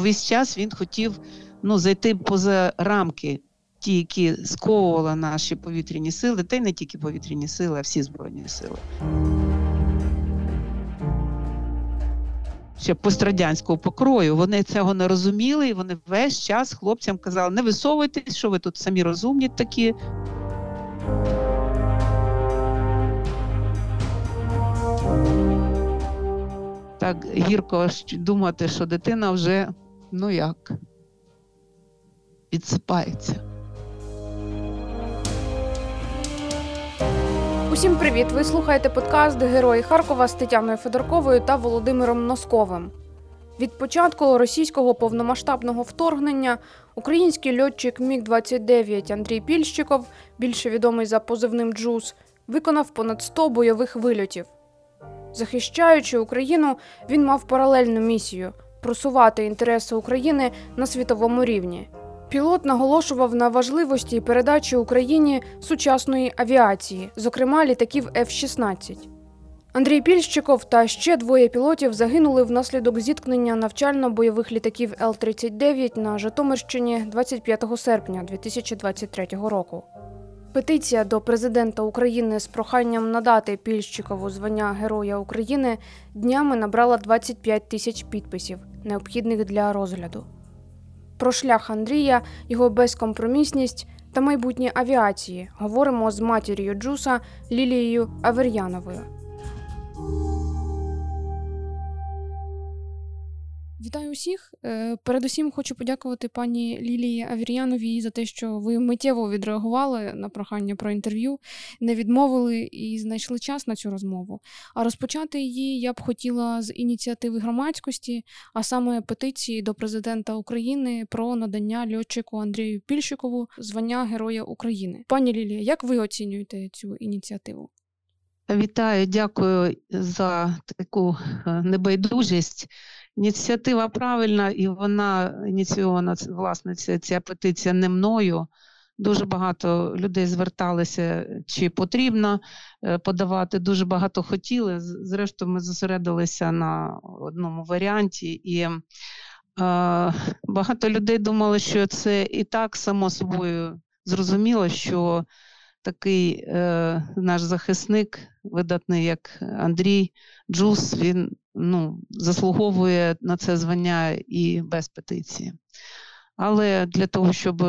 весь час він хотів ну, зайти поза рамки, ті, які сковували наші повітряні сили, та й не тільки повітряні сили, а всі збройні сили. Ще пострадянського покрою. Вони цього не розуміли, і вони весь час хлопцям казали: не висовуйтесь, що ви тут самі розумні такі. Так гірко думати, що дитина вже ну як підсипається. Усім привіт! Ви слухаєте подкаст Герої Харкова з Тетяною Федорковою та Володимиром Носковим. Від початку російського повномасштабного вторгнення український льотчик Міг 29 Андрій Пільщиков, більше відомий за позивним Джуз, виконав понад 100 бойових вильотів. Захищаючи Україну, він мав паралельну місію просувати інтереси України на світовому рівні. Пілот наголошував на важливості передачі Україні сучасної авіації, зокрема літаків F-16. Андрій Пільщиков та ще двоє пілотів загинули внаслідок зіткнення навчально-бойових літаків Л-39 на Житомирщині 25 серпня 2023 року. Петиція до президента України з проханням надати Пільщикову звання Героя України днями набрала 25 тисяч підписів, необхідних для розгляду. Про шлях Андрія, його безкомпромісність та майбутнє авіації говоримо з матір'ю Джуса Лілією Авер'яновою. Вітаю усіх. Е, передусім хочу подякувати пані Лілії Авір'яновій за те, що ви миттєво відреагували на прохання про інтерв'ю, не відмовили і знайшли час на цю розмову. А розпочати її я б хотіла з ініціативи громадськості, а саме петиції до президента України про надання льотчику Андрію Пільщикову звання Героя України. Пані Лілія, як ви оцінюєте цю ініціативу? Вітаю, дякую за таку е, небайдужість. Ініціатива правильна, і вона ініційована власне ця, ця петиція не мною. Дуже багато людей зверталися, чи потрібно е, подавати. Дуже багато хотіли. Зрештою, ми зосередилися на одному варіанті, і е, багато людей думали, що це і так само собою зрозуміло, що такий е, наш захисник, видатний як Андрій Джус, він ну, заслуговує на це звання і без петиції. Але для того, щоб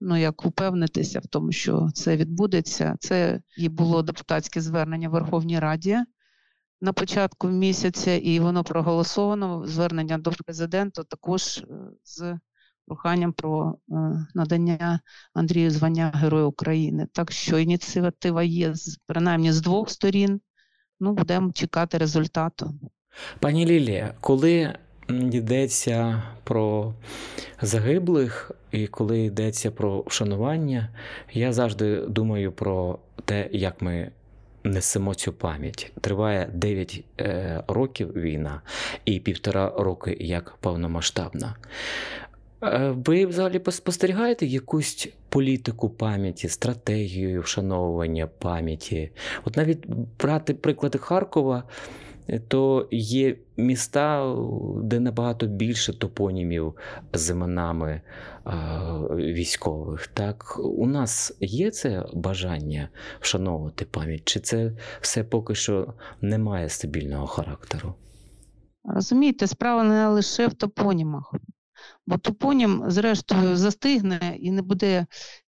ну, як упевнитися в тому, що це відбудеться, це і було депутатське звернення в Верховній Раді на початку місяця, і воно проголосовано. Звернення до президента також е, з проханням про е, надання Андрію звання Героя України. Так що ініціатива є принаймні з двох сторін. Ну, будемо чекати результату. Пані Лілія, коли йдеться про загиблих і коли йдеться про вшанування, я завжди думаю про те, як ми. Несемо цю пам'ять. Триває 9 е, років війна і півтора роки як повномасштабна. Е, ви взагалі спостерігаєте якусь політику пам'яті, стратегію вшановування пам'яті? От навіть брати приклади Харкова то є міста, де набагато більше топонімів з іменами військових. Так, у нас є це бажання вшановувати пам'ять, чи це все поки що не має стабільного характеру? Розумієте, справа не лише в топонімах. Бо топонім, зрештою, застигне і не буде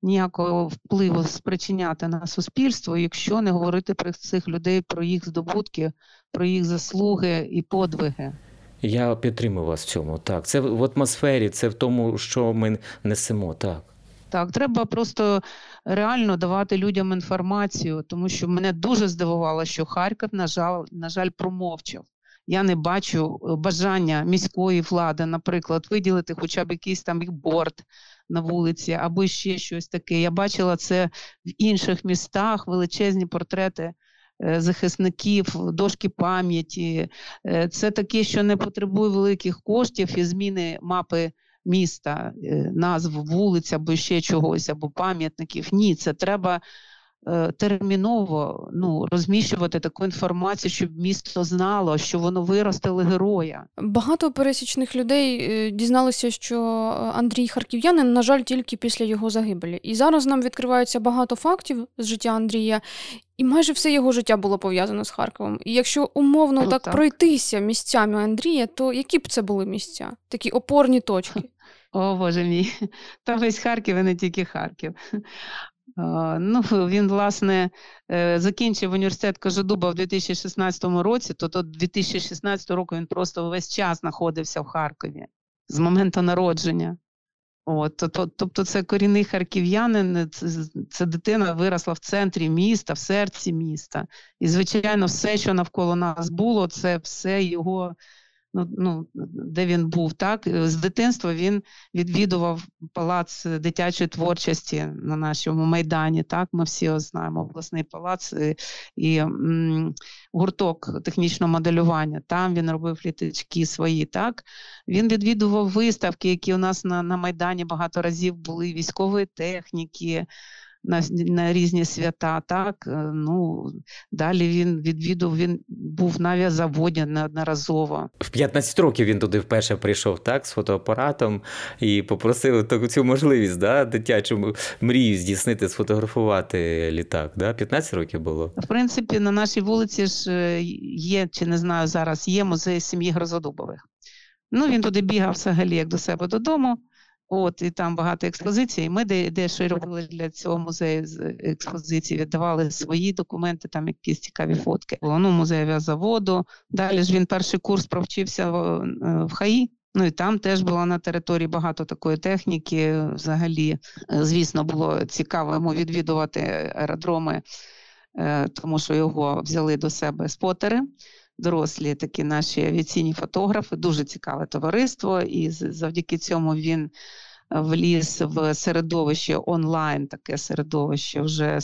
ніякого впливу спричиняти на суспільство, якщо не говорити про цих людей, про їх здобутки, про їх заслуги і подвиги. Я підтримую вас в цьому. Так, це в атмосфері, це в тому, що ми несемо. Так, Так, треба просто реально давати людям інформацію, тому що мене дуже здивувало, що Харків, на жаль, на жаль, промовчав. Я не бачу е, бажання міської влади, наприклад, виділити хоча б якийсь там борт на вулиці або ще щось таке. Я бачила це в інших містах, величезні портрети. Е, захисників, дошки пам'яті, е, це таке, що не потребує великих коштів і зміни мапи міста, назв вулиць або ще чогось, або пам'ятників. Ні, це треба Е, терміново ну, розміщувати таку інформацію, щоб місто знало, що воно виростили героя. Багато пересічних людей е, дізналися, що Андрій Харків'янин, на жаль, тільки після його загибелі. І зараз нам відкривається багато фактів з життя Андрія. І майже все його життя було пов'язано з Харковом. І якщо умовно ну, так, так пройтися місцями Андрія, то які б це були місця? Такі опорні точки? О, Боже мій, та весь Харків і не тільки Харків. Ну, Він, власне, е, закінчив університет Кожедуба в 2016 році, то до 2016 року він просто весь час знаходився в Харкові з моменту народження. От, Тобто, це корінний харків'янин, це, це дитина виросла в центрі міста, в серці міста. І, звичайно, все, що навколо нас було, це все його ну, ну, де він був. так. З дитинства він відвідував палац дитячої творчості на нашому майдані. так, Ми всі знаємо, обласний палац е, і м, гурток технічного моделювання. Там він робив літачки свої. так. Він відвідував виставки, які у нас на, на Майдані багато разів були, військової техніки на на різні свята. Так е, ну далі він відвідав. Він був на авіазаводі неодноразово. В 15 років він туди вперше прийшов так з фотоапаратом і попросив таку цю можливість, да, дитячу мрію здійснити, сфотографувати літак. Да? 15 років було. В принципі, на нашій вулиці ж е, є, чи не знаю зараз, є музей сім'ї Грозодубових. Ну, він туди бігав взагалі як до себе додому. От і там багато експозицій. Ми дещо робили для цього музею з експозиції, віддавали свої документи, там якісь цікаві фотки. Ну, музей авіазаводу. Далі ж він перший курс провчився в, е, в ХАІ. Ну і там теж було на території багато такої техніки. Взагалі, е, звісно, було цікаво йому відвідувати аеродроми, е, тому що його взяли до себе спотери дорослі такі наші авіаційні фотографи, дуже цікаве товариство, і завдяки цьому він е, вліз в середовище онлайн, таке середовище вже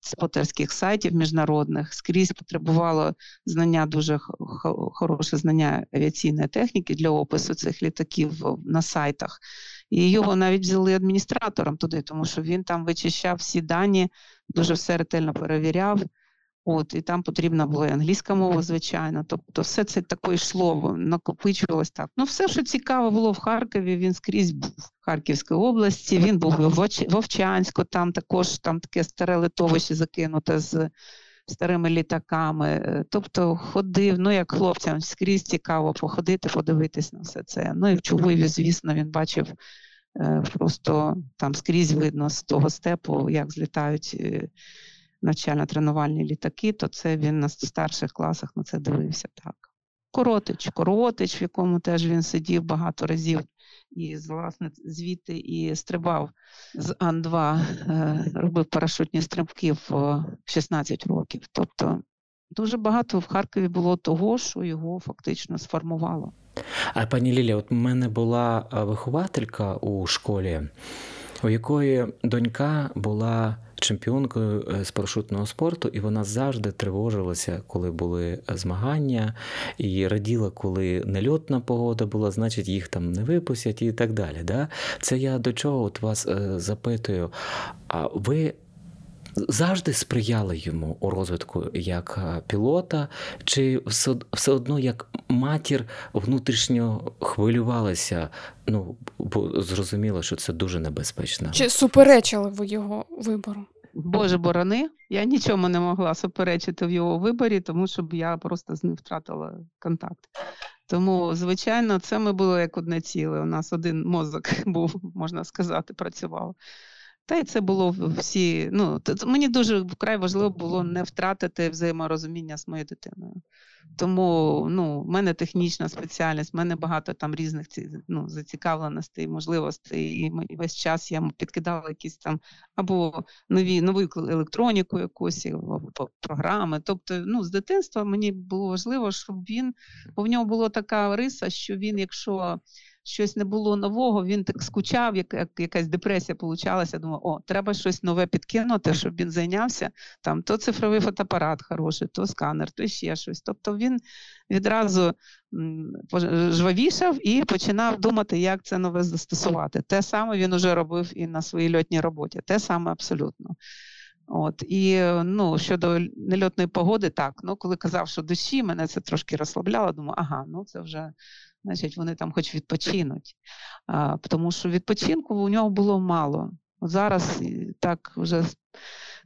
спортерських сайтів міжнародних. Скрізь потребувало знання дуже хороше знання авіаційної техніки для опису цих літаків на сайтах. І його навіть взяли адміністратором туди, тому що він там вичищав всі дані, дуже все ретельно перевіряв. От, І там потрібна була і англійська мова, звичайно. Тобто, все це таке йшло, накопичувалось так. Ну, все, що цікаво було в Харкові, він скрізь був в Харківській області, він був в Вовчанську, там також там таке старе литовище закинуте з старими літаками. Е, тобто ходив, ну як хлопцям, скрізь цікаво походити, подивитись на все це. Ну і в Чугуєві, звісно, він бачив. Е, просто там скрізь видно з того степу, як злітають е, навчально-тренувальні літаки, то це він на старших класах на це дивився так. Коротич, коротич, в якому теж він сидів багато разів і власне звідти і стрибав з Ан-2, е, робив парашутні стрибки в 16 років. Тобто дуже багато в Харкові було того, що його фактично сформувало. А пані Лілія, от у мене була вихователька у школі, у якої донька була чемпіонкою е, з парашутного спорту, і вона завжди тривожилася, коли були змагання, і раділа, коли нельотна погода була, значить їх там не випустять і так далі. Да? Це я до чого от вас е, запитую. А ви завжди сприяли йому у розвитку як е, пілота, чи все одно як матір внутрішньо хвилювалася? Ну, бо зрозуміло, що це дуже небезпечно. Чи суперечили ви його вибору? Боже борони, я нічому не могла суперечити в його виборі, тому що я просто з ним втратила контакт. Тому, звичайно, це ми було як одне ціле. У нас один мозок був, можна сказати, працював. Та й це було всі. Ну мені дуже вкрай важливо було не втратити взаєморозуміння з моєю дитиною. Тому ну, в мене технічна спеціальність, в мене багато там різних ну, зацікавленостей, можливостей. І весь час я підкидала якісь там або нові нову електроніку, якусь або програми. Тобто, ну, з дитинства мені було важливо, щоб він, бо в нього була така риса, що він, якщо щось не було нового, він так скучав, як, як якась депресія получалася. Думав, о, треба щось нове підкинути, щоб він зайнявся. Там то цифровий фотоапарат хороший, то сканер, то ще щось. Тобто він відразу жвавішав і починав думати, як це нове застосувати. Те саме він уже робив і на своїй льотній роботі. Те саме абсолютно. От і ну щодо нельотної погоди, так ну коли казав, що дощі, мене це трошки розслабляло. Думаю, ага, ну це вже значить вони там хоч відпочинуть. А, Тому що відпочинку у нього було мало. Зараз так вже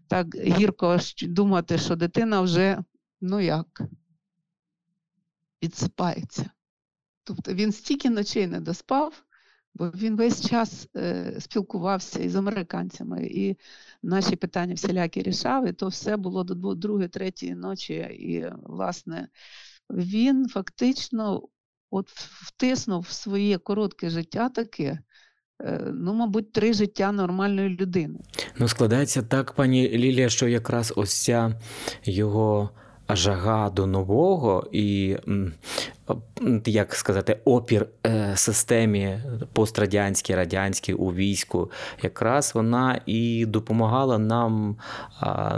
так гірко думати, що дитина вже ну як відсипається. Тобто він стільки ночей не доспав, бо він весь час е, спілкувався із американцями, і наші питання всілякі рішав, і то все було до другої, третьої ночі. І, власне, він фактично от втиснув в своє коротке життя таке. Е, ну, мабуть, три життя нормальної людини. Ну, складається так, пані Лілія, що якраз ось ця його жага до нового і як сказати, опір е, системі пострадянській, радянській у війську, якраз вона і допомагала нам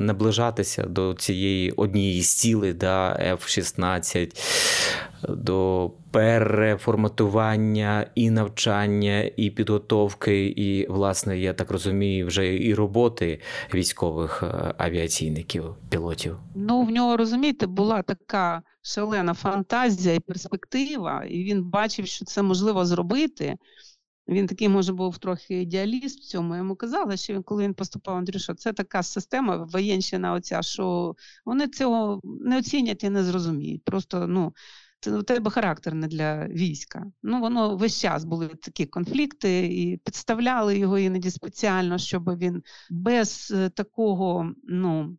наближатися до цієї однієї з цілей да, F-16, до переформатування і навчання, і підготовки, і, власне, я так розумію, вже і роботи військових е, авіаційників, пілотів. Ну, в нього розумієте, була така шалена фантазія і перспектива, і він бачив, що це можливо зробити. Він такий, може, був трохи ідеаліст в цьому. Йому казали, що він, коли він поступав, Андрій, що це така система воєнщина, оця, що вони цього не оцінять і не зрозуміють. Просто ну, це у тебе характер не для війська. Ну, воно весь час були такі конфлікти, і підставляли його іноді спеціально, щоб він без е, такого, ну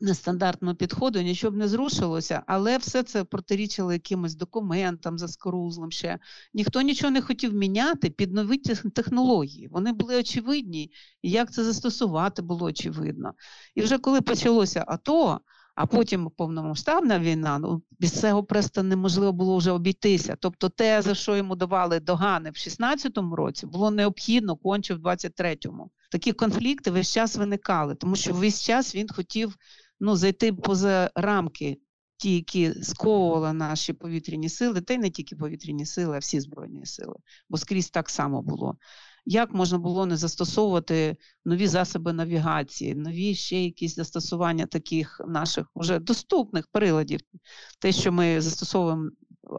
нестандартного підходу, нічого б не зрушилося, але все це протирічило якимось документам заскорузлим ще. Ніхто нічого не хотів міняти під нові технології. Вони були очевидні, і як це застосувати було очевидно. І вже коли почалося АТО, а потім повномасштабна війна, ну без цього просто неможливо було вже обійтися. Тобто, те, за що йому давали догани в 16-му році, було необхідно конче в 23-му. Такі конфлікти весь час виникали, тому що весь час він хотів ну, зайти поза рамки, ті, які сковували наші повітряні сили, та й не тільки повітряні сили, а всі збройні сили, бо скрізь так само було. Як можна було не застосовувати нові засоби навігації, нові ще якісь застосування таких наших вже доступних приладів, те, що ми застосовуємо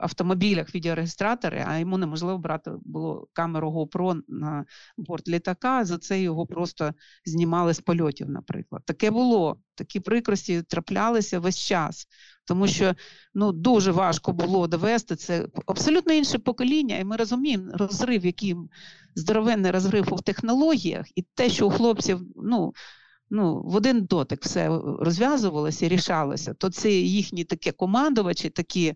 автомобілях відеореєстратори, а йому неможливо брати було камеру GoPro на борт літака. За це його просто знімали з польотів. Наприклад, таке було. Такі прикрості траплялися весь час, тому що ну дуже важко було довести це абсолютно інше покоління, і ми розуміємо розрив, який здоровенний розрив у технологіях, і те, що у хлопців ну. Ну, в один дотик все розв'язувалося рішалося, то це їхні такі командувачі, такі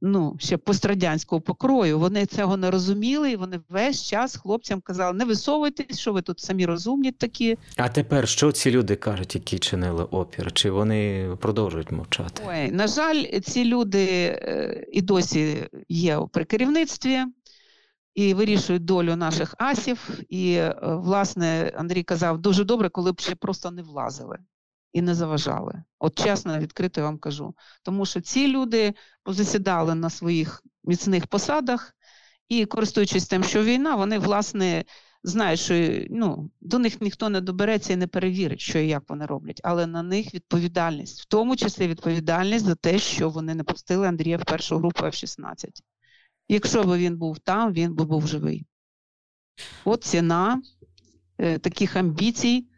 ну, ще пострадянського покрою. Вони цього не розуміли, і вони весь час хлопцям казали: не висовуйтесь, що ви тут самі розумні такі. А тепер що ці люди кажуть, які чинили опір? Чи вони продовжують мовчати? Ой, на жаль, ці люди е, і досі є при керівництві. І вирішують долю наших асів. І, е, власне, Андрій казав, дуже добре, коли б ще просто не влазили і не заважали. От чесно, відкрито вам кажу. Тому що ці люди позасідали на своїх міцних посадах і, користуючись тим, що війна, вони власне знають, що ну, до них ніхто не добереться і не перевірить, що і як вони роблять, але на них відповідальність, в тому числі відповідальність за те, що вони не пустили Андрія в першу групу F-16. Якщо б він був там, він би був живий. От ціна е, таких амбіцій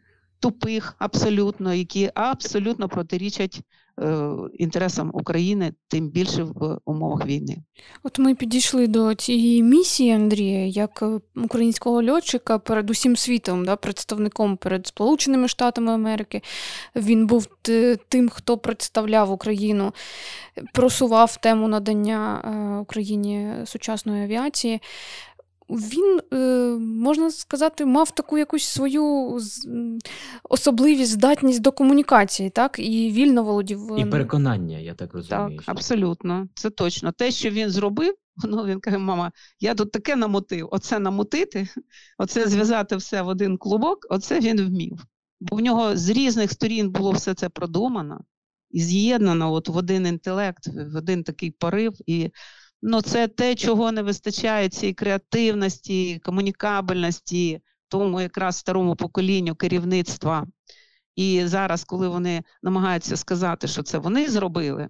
тупих, абсолютно, які абсолютно протирічать е, інтересам України, тим більше в умовах війни. От ми підійшли до цієї місії Андрія, як е, українського льотчика перед усім світом, да, представником перед Сполученими Штатами Америки. Він був тим, хто представляв Україну, просував тему надання е, Україні сучасної авіації він, е, можна сказати, мав таку якусь свою особливість, здатність до комунікації, так, і вільно володів. І переконання, я так розумію. Так, абсолютно, це точно. Те, що він зробив, ну, він каже, мама, я тут таке намотив, оце намотити, оце зв'язати все в один клубок, оце він вмів. Бо в нього з різних сторін було все це продумано і з'єднано от в один інтелект, в один такий порив. і ну це те, чого не вистачає цій креативності, комунікабельності, тому якраз старому поколінню керівництва. І зараз, коли вони намагаються сказати, що це вони зробили,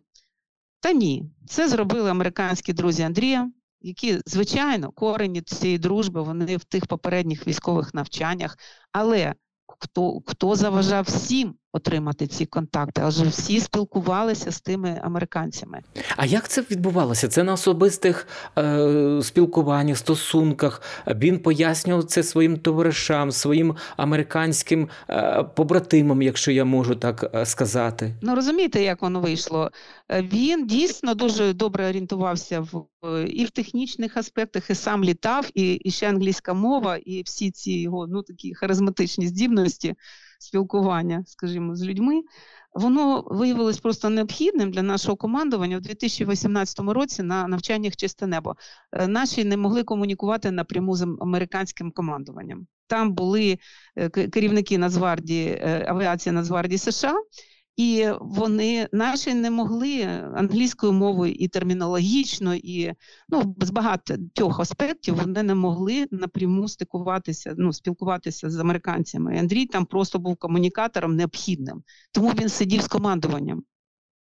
та ні, це зробили американські друзі Андрія, які, звичайно, корені цієї дружби, вони в тих попередніх військових навчаннях, але хто хто заважав всім отримати ці контакти, адже всі спілкувалися з тими американцями. А як це відбувалося? Це на особистих е, спілкуваннях, стосунках. Він пояснював це своїм товаришам, своїм американським е, побратимам, якщо я можу так е, сказати. Ну розумієте, як воно вийшло? Е, він дійсно дуже добре орієнтувався в і в технічних аспектах, і сам літав, і, і ще англійська мова, і всі ці його ну такі харизматичні здібності спілкування, скажімо, з людьми, воно виявилось просто необхідним для нашого командування в 2018 році на навчаннях чисте небо. Е, наші не могли комунікувати напряму з американським командуванням. Там були е, керівники Нацгвардії, е, авіації Нацгвардії США. І вони наші не могли англійською мовою і термінологічно, і ну з багатьох аспектів вони не могли напряму стикуватися, ну спілкуватися з американцями. Андрій там просто був комунікатором необхідним, тому він сидів з командуванням.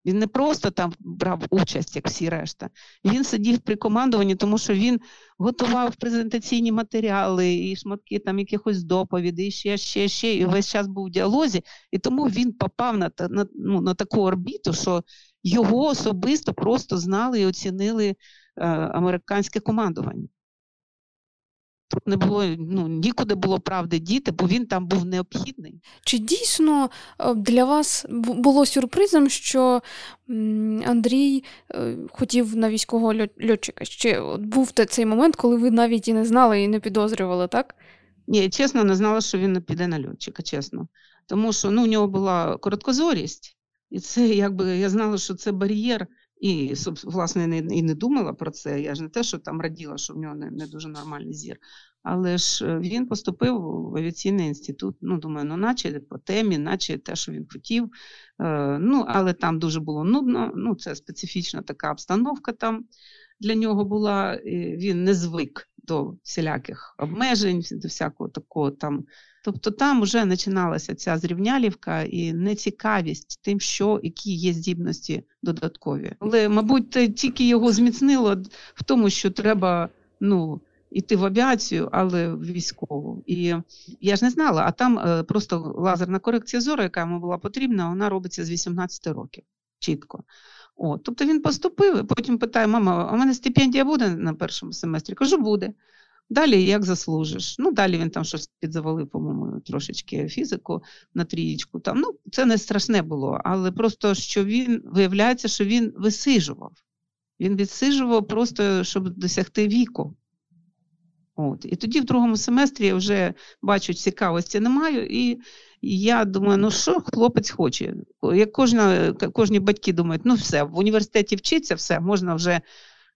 Він не просто там брав участь, як всі решта. Він сидів при командуванні, тому що він готував презентаційні матеріали і шматки там якихось доповідей, і ще, ще, ще. І весь час був в діалозі. І тому він попав на на, ну, на таку орбіту, що його особисто просто знали і оцінили е, американське командування. Тут не було ну нікуди було правди діти, бо він там був необхідний. Чи дійсно е, для вас було сюрпризом, що Андрій е, хотів на військового льотчика? Чи був цей момент, коли ви навіть і не знали і не підозрювали, так? Ні, чесно, не знала, що він не піде на льотчика, чесно. Тому що ну, у нього була короткозорість, і це якби я знала, що це бар'єр. І, власне, не, і не думала про це. Я ж не те, що там раділа, що в нього не, не дуже нормальний зір. Але ж е, він поступив в авіаційний інститут. Ну, думаю, ну, наче по темі, наче те, що він хотів. Е, ну, Але там дуже було нудно. Ну, це специфічна така обстановка там для нього була. Він не звик до всіляких обмежень, до всякого такого там. Тобто там вже починалася ця зрівнялівка і нецікавість тим, що які є здібності додаткові. Але, мабуть, тільки його зміцнило в тому, що треба ну, йти в авіацію, але в військову. І я ж не знала, а там е, просто лазерна корекція зору, яка йому була потрібна, вона робиться з 18 років чітко. О, Тобто він поступив, потім питає: мама, а в мене стипендія буде на першому семестрі? Кажу, буде. Далі як заслужиш. Ну, далі він там щось підзавалив, по-моєму, трошечки фізику на трієчку. Там. Ну, Це не страшне було, але просто що він виявляється, що він висижував. Він відсижував просто, щоб досягти віку. От. І тоді в другому семестрі я вже бачу, цікавості не маю, і я думаю, ну що хлопець хоче? Як кожна, кожні батьки думають, ну все, в університеті вчиться, все, можна вже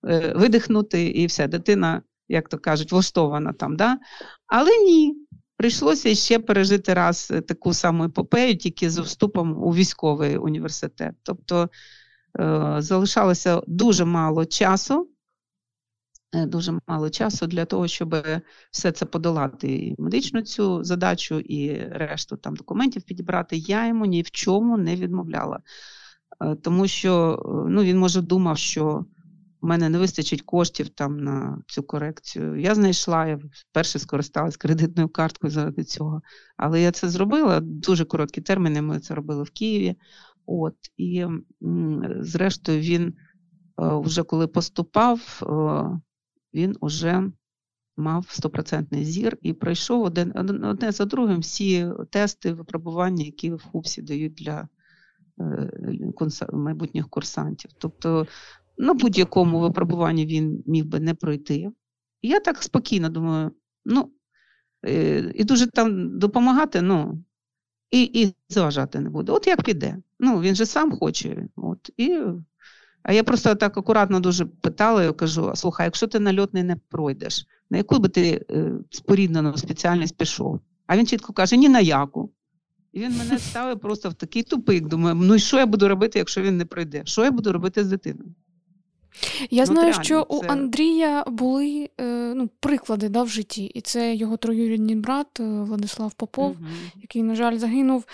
е, видихнути, і все, дитина як то кажуть, влаштована там. Да? Але ні. Прийшлося ще пережити раз е, таку саму епопею, тільки з вступом у військовий університет. Тобто е, залишалося дуже мало часу, е, дуже мало часу для того, щоб все це подолати. І медичну цю задачу і решту там документів підібрати. Я йому ні в чому не відмовляла. Е, тому що ну, він може думав, що у мене не вистачить коштів там на цю корекцію. Я знайшла, я вперше скористалась кредитною карткою заради цього. Але я це зробила дуже короткі терміни. Ми це робили в Києві. От і зрештою, він е, вже коли поступав, е, він уже мав стопроцентний зір і пройшов один одне за другим всі тести випробування, які в ХУПСі дають для е, майбутніх курсантів. Тобто на будь-якому випробуванні він міг би не пройти. І я так спокійно думаю, ну, е, і дуже там допомагати, ну, і і заважати не буду. От як піде. Ну, він же сам хоче. От, і, А я просто так акуратно дуже питала я кажу: слухай, якщо ти на льотний не пройдеш, на яку би ти е, споріднену спеціальність пішов? А він чітко каже, ні на яку. І він мене ставив просто в такий тупик. Думаю, ну і що я буду робити, якщо він не пройде? Що я буду робити з дитиною? Я ну, знаю, реально, що це... у Андрія були е, ну, приклади да, в житті, і це його троюрідний брат е, Владислав Попов, угу. який, на жаль, загинув.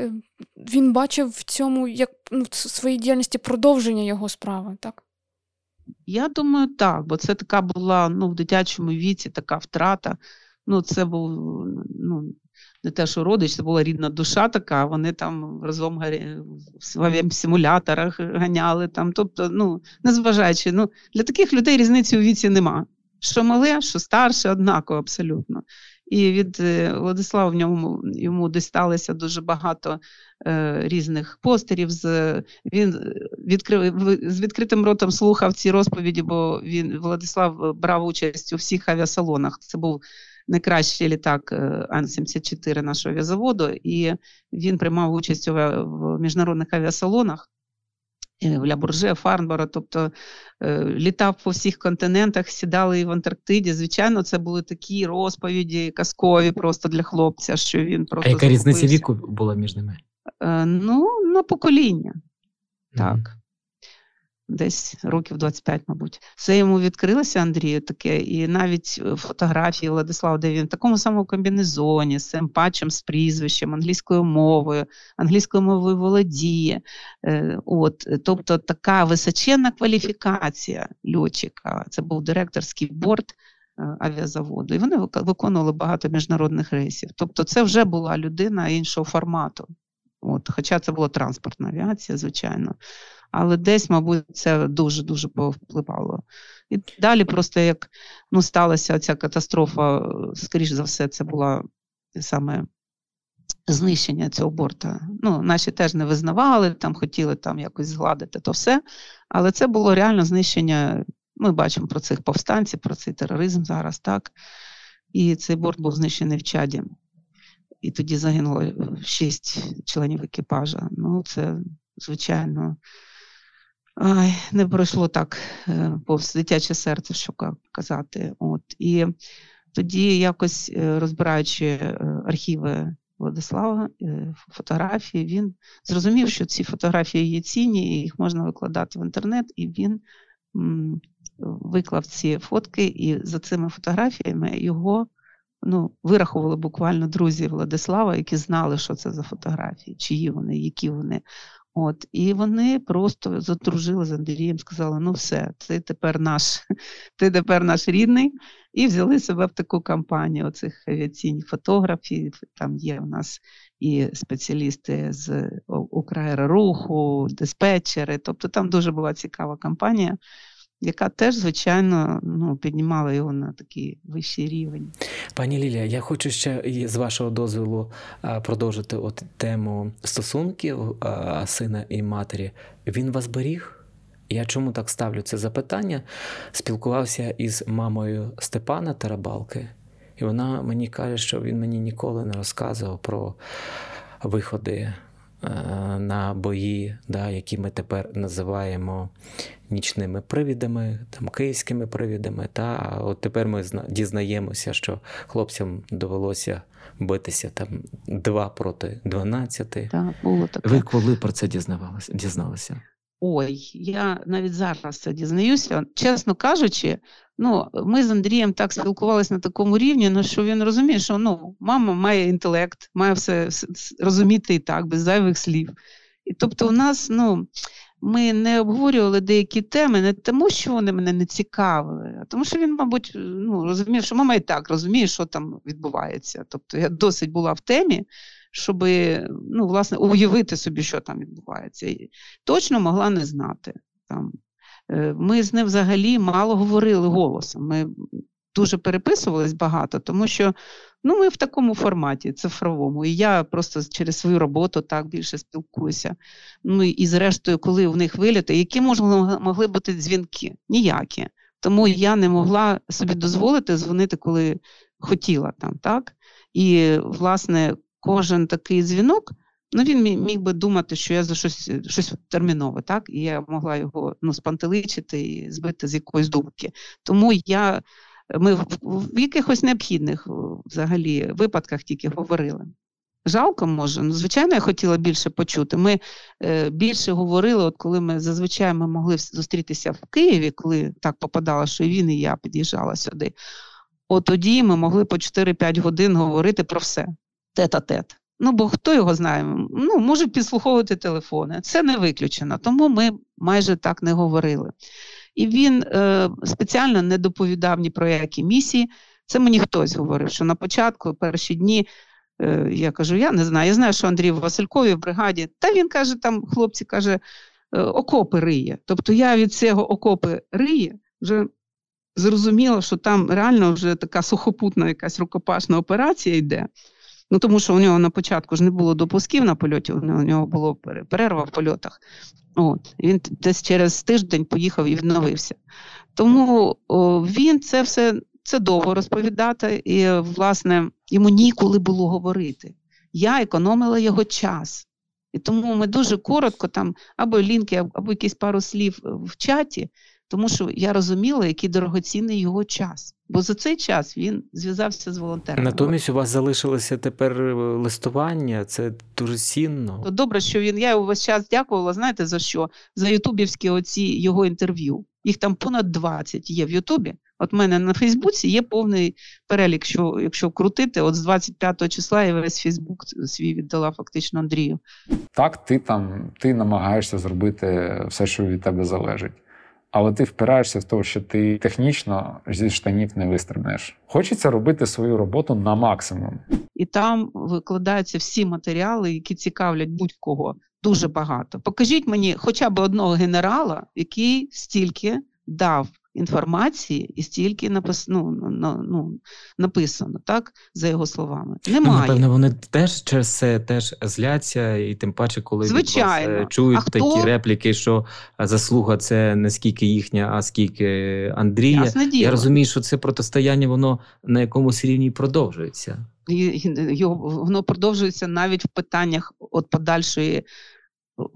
Е, він бачив в цьому як ну, в своїй діяльності продовження його справи, так? Я думаю, так, бо це така була ну, в дитячому віці така втрата. Ну, Це був ну, не те, що родич, це була рідна душа така, вони там разом в симуляторах ганяли. там, Тобто, ну, незважаючи, ну, для таких людей різниці у віці нема. Що мале, що старше, однаково абсолютно. І від е, Владислава в ньому йому дісталося дуже багато е, різних постерів. З, Він відкрив, з відкритим ротом слухав ці розповіді, бо він Владислав брав участь у всіх авіасалонах. Це був найкращий літак е, Ан-74 нашого авіазаводу, і він приймав участь в міжнародних авіасалонах. Е, в Ля Фарнбора, тобто е, літав по всіх континентах, сідали і в Антарктиді. Звичайно, це були такі розповіді казкові просто для хлопця, що він просто. А яка різниця віку була між ними? Ну, на покоління. Mm-hmm. Так десь років 25, мабуть. Це йому відкрилося Андрію таке, і навіть е, фотографії Владислава, де він в такому самому комбінезоні, з цим патчем з прізвищем, англійською мовою, англійською мовою володіє. Е, от, Тобто така височенна кваліфікація льотчика. Це був директорський борт. Е, авіазаводу, і вони виконували багато міжнародних рейсів. Тобто, це вже була людина іншого формату. От, Хоча це була транспортна авіація, звичайно але десь, мабуть, це дуже-дуже повпливало. І далі, просто як ну, сталася ця катастрофа, скоріш за все, це була саме знищення цього борта. Ну, Наші теж не визнавали, там хотіли там якось згладити то все. Але це було реально знищення. Ми бачимо про цих повстанців, про цей тероризм зараз, так. І цей борт був знищений в Чаді. І тоді загинуло шість членів екіпажа. Ну, це, звичайно, Не пройшло так е, повз дитяче серце, що казати. От. І тоді, якось е, розбираючи е, архіви Владислава, фотографії, він зрозумів, що ці фотографії є цінні, і їх можна викладати в інтернет, і він виклав ці фотки, і за цими фотографіями його ну, вирахували буквально друзі Владислава, які знали, що це за фотографії, чиї вони, які вони. От, І вони просто задружили з Андрієм, сказали: ну все, ти тепер наш ти тепер наш рідний, і взяли себе в таку кампанію оцих авіаційних фотографів. Там є у нас і спеціалісти з Украероруху, диспетчери. Тобто там дуже була цікава кампанія яка теж, звичайно, ну, піднімала його на такий вищий рівень. Пані Лілія, я хочу ще з вашого дозволу продовжити от тему стосунків сина і матері. Він вас беріг? Я чому так ставлю це запитання? Спілкувався із мамою Степана Тарабалки, і вона мені каже, що він мені ніколи не розказував про виходи Е, на бої, да, які ми тепер називаємо нічними привідами, там київськими привідами. Та от тепер ми дізнаємося, що хлопцям довелося битися там два проти дванадцяти. Так, було таке. Ви коли про це дізнавалися? дізналися? Ой, я навіть зараз це дізнаюся. Чесно кажучи, ну, ми з Андрієм так спілкувалися на такому рівні, ну, що він розуміє, що ну, мама має інтелект, має все, все розуміти і так, без зайвих слів. І тобто, у нас, ну. Ми не обговорювали деякі теми не тому, що вони мене не цікавили, а тому, що він, мабуть, ну, розумів, що мама і так розуміє, що там відбувається. Тобто я досить була в темі, щоб ну, власне, уявити собі, що там відбувається. І точно могла не знати. Там. Е, ми з ним взагалі мало говорили голосом. Ми дуже переписувались багато, тому що ну, ми в такому форматі цифровому. І я просто через свою роботу так більше спілкуюся. Ну і зрештою, коли в них виліти, які можливо могли бути дзвінки? Ніякі. Тому я не могла собі дозволити дзвонити, коли хотіла там, так? І, власне, кожен такий дзвінок, ну він міг би думати, що я за щось щось термінове, так? І я могла його ну, спантеличити і збити з якоїсь думки. Тому я, ми в, якихось необхідних взагалі випадках тільки говорили. жалко може. Ну, звичайно, я хотіла більше почути. Ми е, більше говорили, от коли ми зазвичай ми могли зустрітися в Києві, коли так попадало, що і він, і я під'їжджала сюди. От тоді ми могли по 4-5 годин говорити про все, тет-а-тет. Ну, бо хто його знає, ну, можуть підслуховувати телефони. Це не виключено, тому ми майже так не говорили. І він е, спеціально не доповідав ні про які місії. Це мені хтось говорив, що на початку, перші дні, е, я кажу, я не знаю. Я знаю, що Андрій Василькові в бригаді, та він каже, там хлопці каже, е, окопи риє. Тобто я від цього окопи риє вже зрозуміла, що там реально вже така сухопутна якась рукопашна операція йде. Ну тому що у нього на початку ж не було допусків на польоті, у нього було перерва в польотах. От, Він десь через тиждень поїхав і відновився. Тому о, він це все це довго розповідати, і, власне, йому ніколи було говорити. Я економила його час. І тому ми дуже коротко там або лінки, або якісь пару слів в чаті, тому що я розуміла, який дорогоцінний його час. Бо за цей час він зв'язався з волонтерами. Натомість у вас залишилося тепер е, листування, це дуже цінно. Добре, що він. Я увесь час дякувала. Знаєте за що? За ютубівські оці його інтерв'ю. Їх там понад 20 є в Ютубі. От в мене на Фейсбуці є повний перелік, що якщо крутити, от з 25 числа я весь Фейсбук свій віддала фактично Андрію. Так, ти там ти намагаєшся зробити все, що від тебе залежить але ти впираєшся в те, що ти технічно зі штанів не вистрибнеш. Хочеться робити свою роботу на максимум. І там викладаються всі матеріали, які цікавлять будь-кого. Дуже багато. Покажіть мені хоча б одного генерала, який стільки дав інформації і стільки напис... ну, ну, написано, так, за його словами. Ну, Немає. Ну, напевно, вони теж через це теж зляться, і тим паче, коли Звичайно. Від вас чують а такі хто... репліки, що заслуга це не скільки їхня, а скільки Андрія. Я розумію, що це протистояння, воно на якомусь рівні продовжується. Його воно продовжується навіть в питаннях от подальшої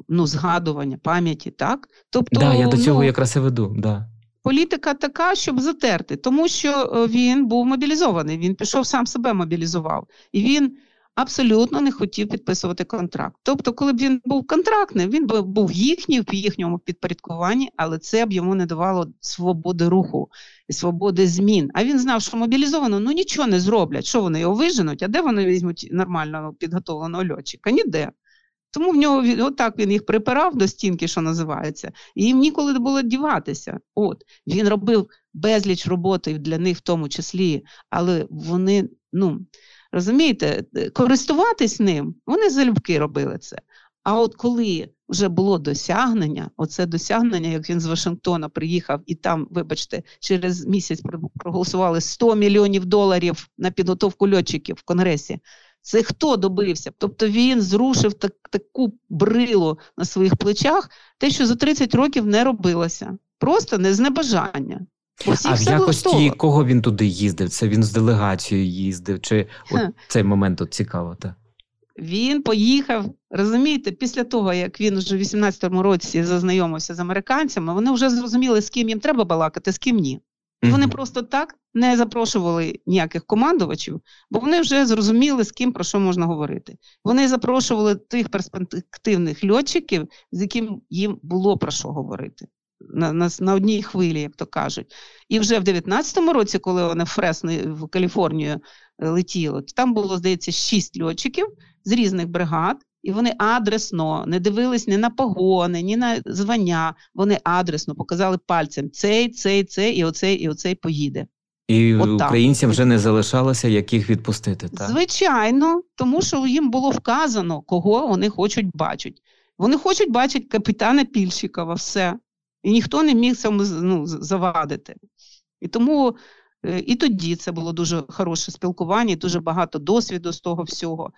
ну, згадування, пам'яті, так? Тобто, да, я до цього ну, якраз і веду. Да політика така, щоб затерти, тому що е, він був мобілізований. Він пішов сам себе мобілізував, і він абсолютно не хотів підписувати контракт. Тобто, коли б він був контрактним, він би був їхній в їхньому підпорядкуванні, але це б йому не давало свободи руху і свободи змін. А він знав, що мобілізовано ну нічого не зроблять. Що вони його виженуть? А де вони візьмуть нормально підготовленого льотчика? Ніде. Тому в нього отак він їх припирав до стінки, що називається, і їм ніколи не було діватися. От він робив безліч роботи для них, в тому числі, але вони, ну розумієте, користуватись ним, вони залюбки робили це. А от коли вже було досягнення, оце досягнення, як він з Вашингтона приїхав, і там, вибачте, через місяць проголосували 100 мільйонів доларів на підготовку льотчиків в Конгресі. Це хто добився? Тобто він зрушив так, таку брилу на своїх плечах, те, що за 30 років не робилося. Просто не з небажання. А в якості кого він туди їздив? Це він з делегацією їздив? Чи от цей момент тут цікаво? Та? Він поїхав, розумієте, після того, як він вже в 18-му році зазнайомився з американцями, вони вже зрозуміли, з ким їм треба балакати, з ким ні. Вони просто так не запрошували ніяких командувачів, бо вони вже зрозуміли, з ким про що можна говорити. Вони запрошували тих перспективних льотчиків, з яким їм було про що говорити. На на, на одній хвилі, як то кажуть. І вже в 19-му році, коли вони в Фресно в Каліфорнію е, летіли, то там було, здається, шість льотчиків з різних бригад, і вони адресно не дивились ні на погони, ні на звання. Вони адресно показали пальцем цей, цей, цей, і оцей, і оцей поїде. І От українцям вже не залишалося яких відпустити. так? Звичайно, тому що їм було вказано, кого вони хочуть бачити. Вони хочуть бачити капітана Пільщикова, все. І ніхто не міг цьому ну, завадити. І тому е, і тоді це було дуже хороше спілкування, дуже багато досвіду з того всього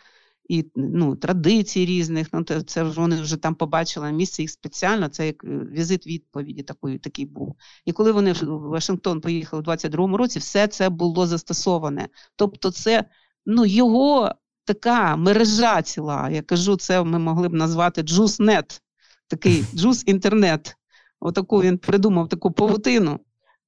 і ну, традицій різних. Ну, Це вони вже там побачили місце їх спеціально, це як е, візит відповіді такий, такий був. І коли вони в Вашингтон поїхали у 22-му році, все це було застосоване. Тобто, це ну, його така мережа ціла. Я кажу, це ми могли б назвати джуснет, такий джус-інтернет. Отаку він придумав таку павутину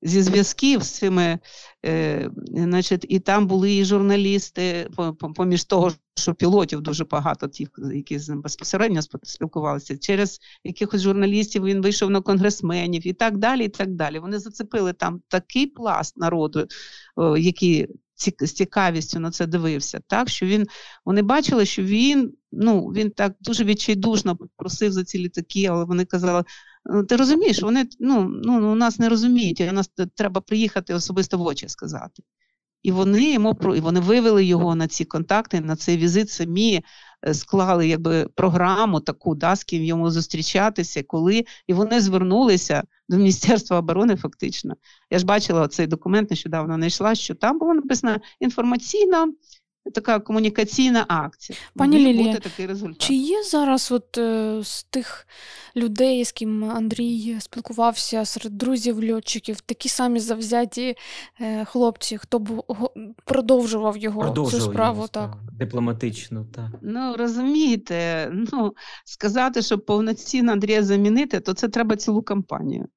зі зв'язків з цими, е, значить, і там були і журналісти, поміж того, що пілотів дуже багато, тих, які з ним безпосередньо спілкувалися, через якихось журналістів він вийшов на конгресменів і так далі. і так далі. Вони зацепили там такий пласт народу, який з цікавістю на це дивився, так що він вони бачили, що він ну він так дуже відчайдушно просив за ці літаки, але вони казали: «Ну, ти розумієш, вони ну, ну, у нас не розуміють, у нас треба приїхати особисто в очі сказати. І вони йому і вони вивели його на ці контакти, на цей візит самі е, склали якби програму таку, да, з ким йому зустрічатися, коли і вони звернулися до Міністерства оборони. Фактично, я ж бачила цей документ, нещодавно знайшла, що там було написано інформаційна така комунікаційна акція. Пані Лілія, такий результат. Чи є зараз от е, з тих людей, з ким Андрій спілкувався серед друзів льотчиків, такі самі завзяті е, хлопці, хто б продовжував його продовжував цю справу? Його, так. Дипломатично, так. Ну розумієте, ну сказати, що повноцінно Андрія замінити, то це треба цілу кампанію.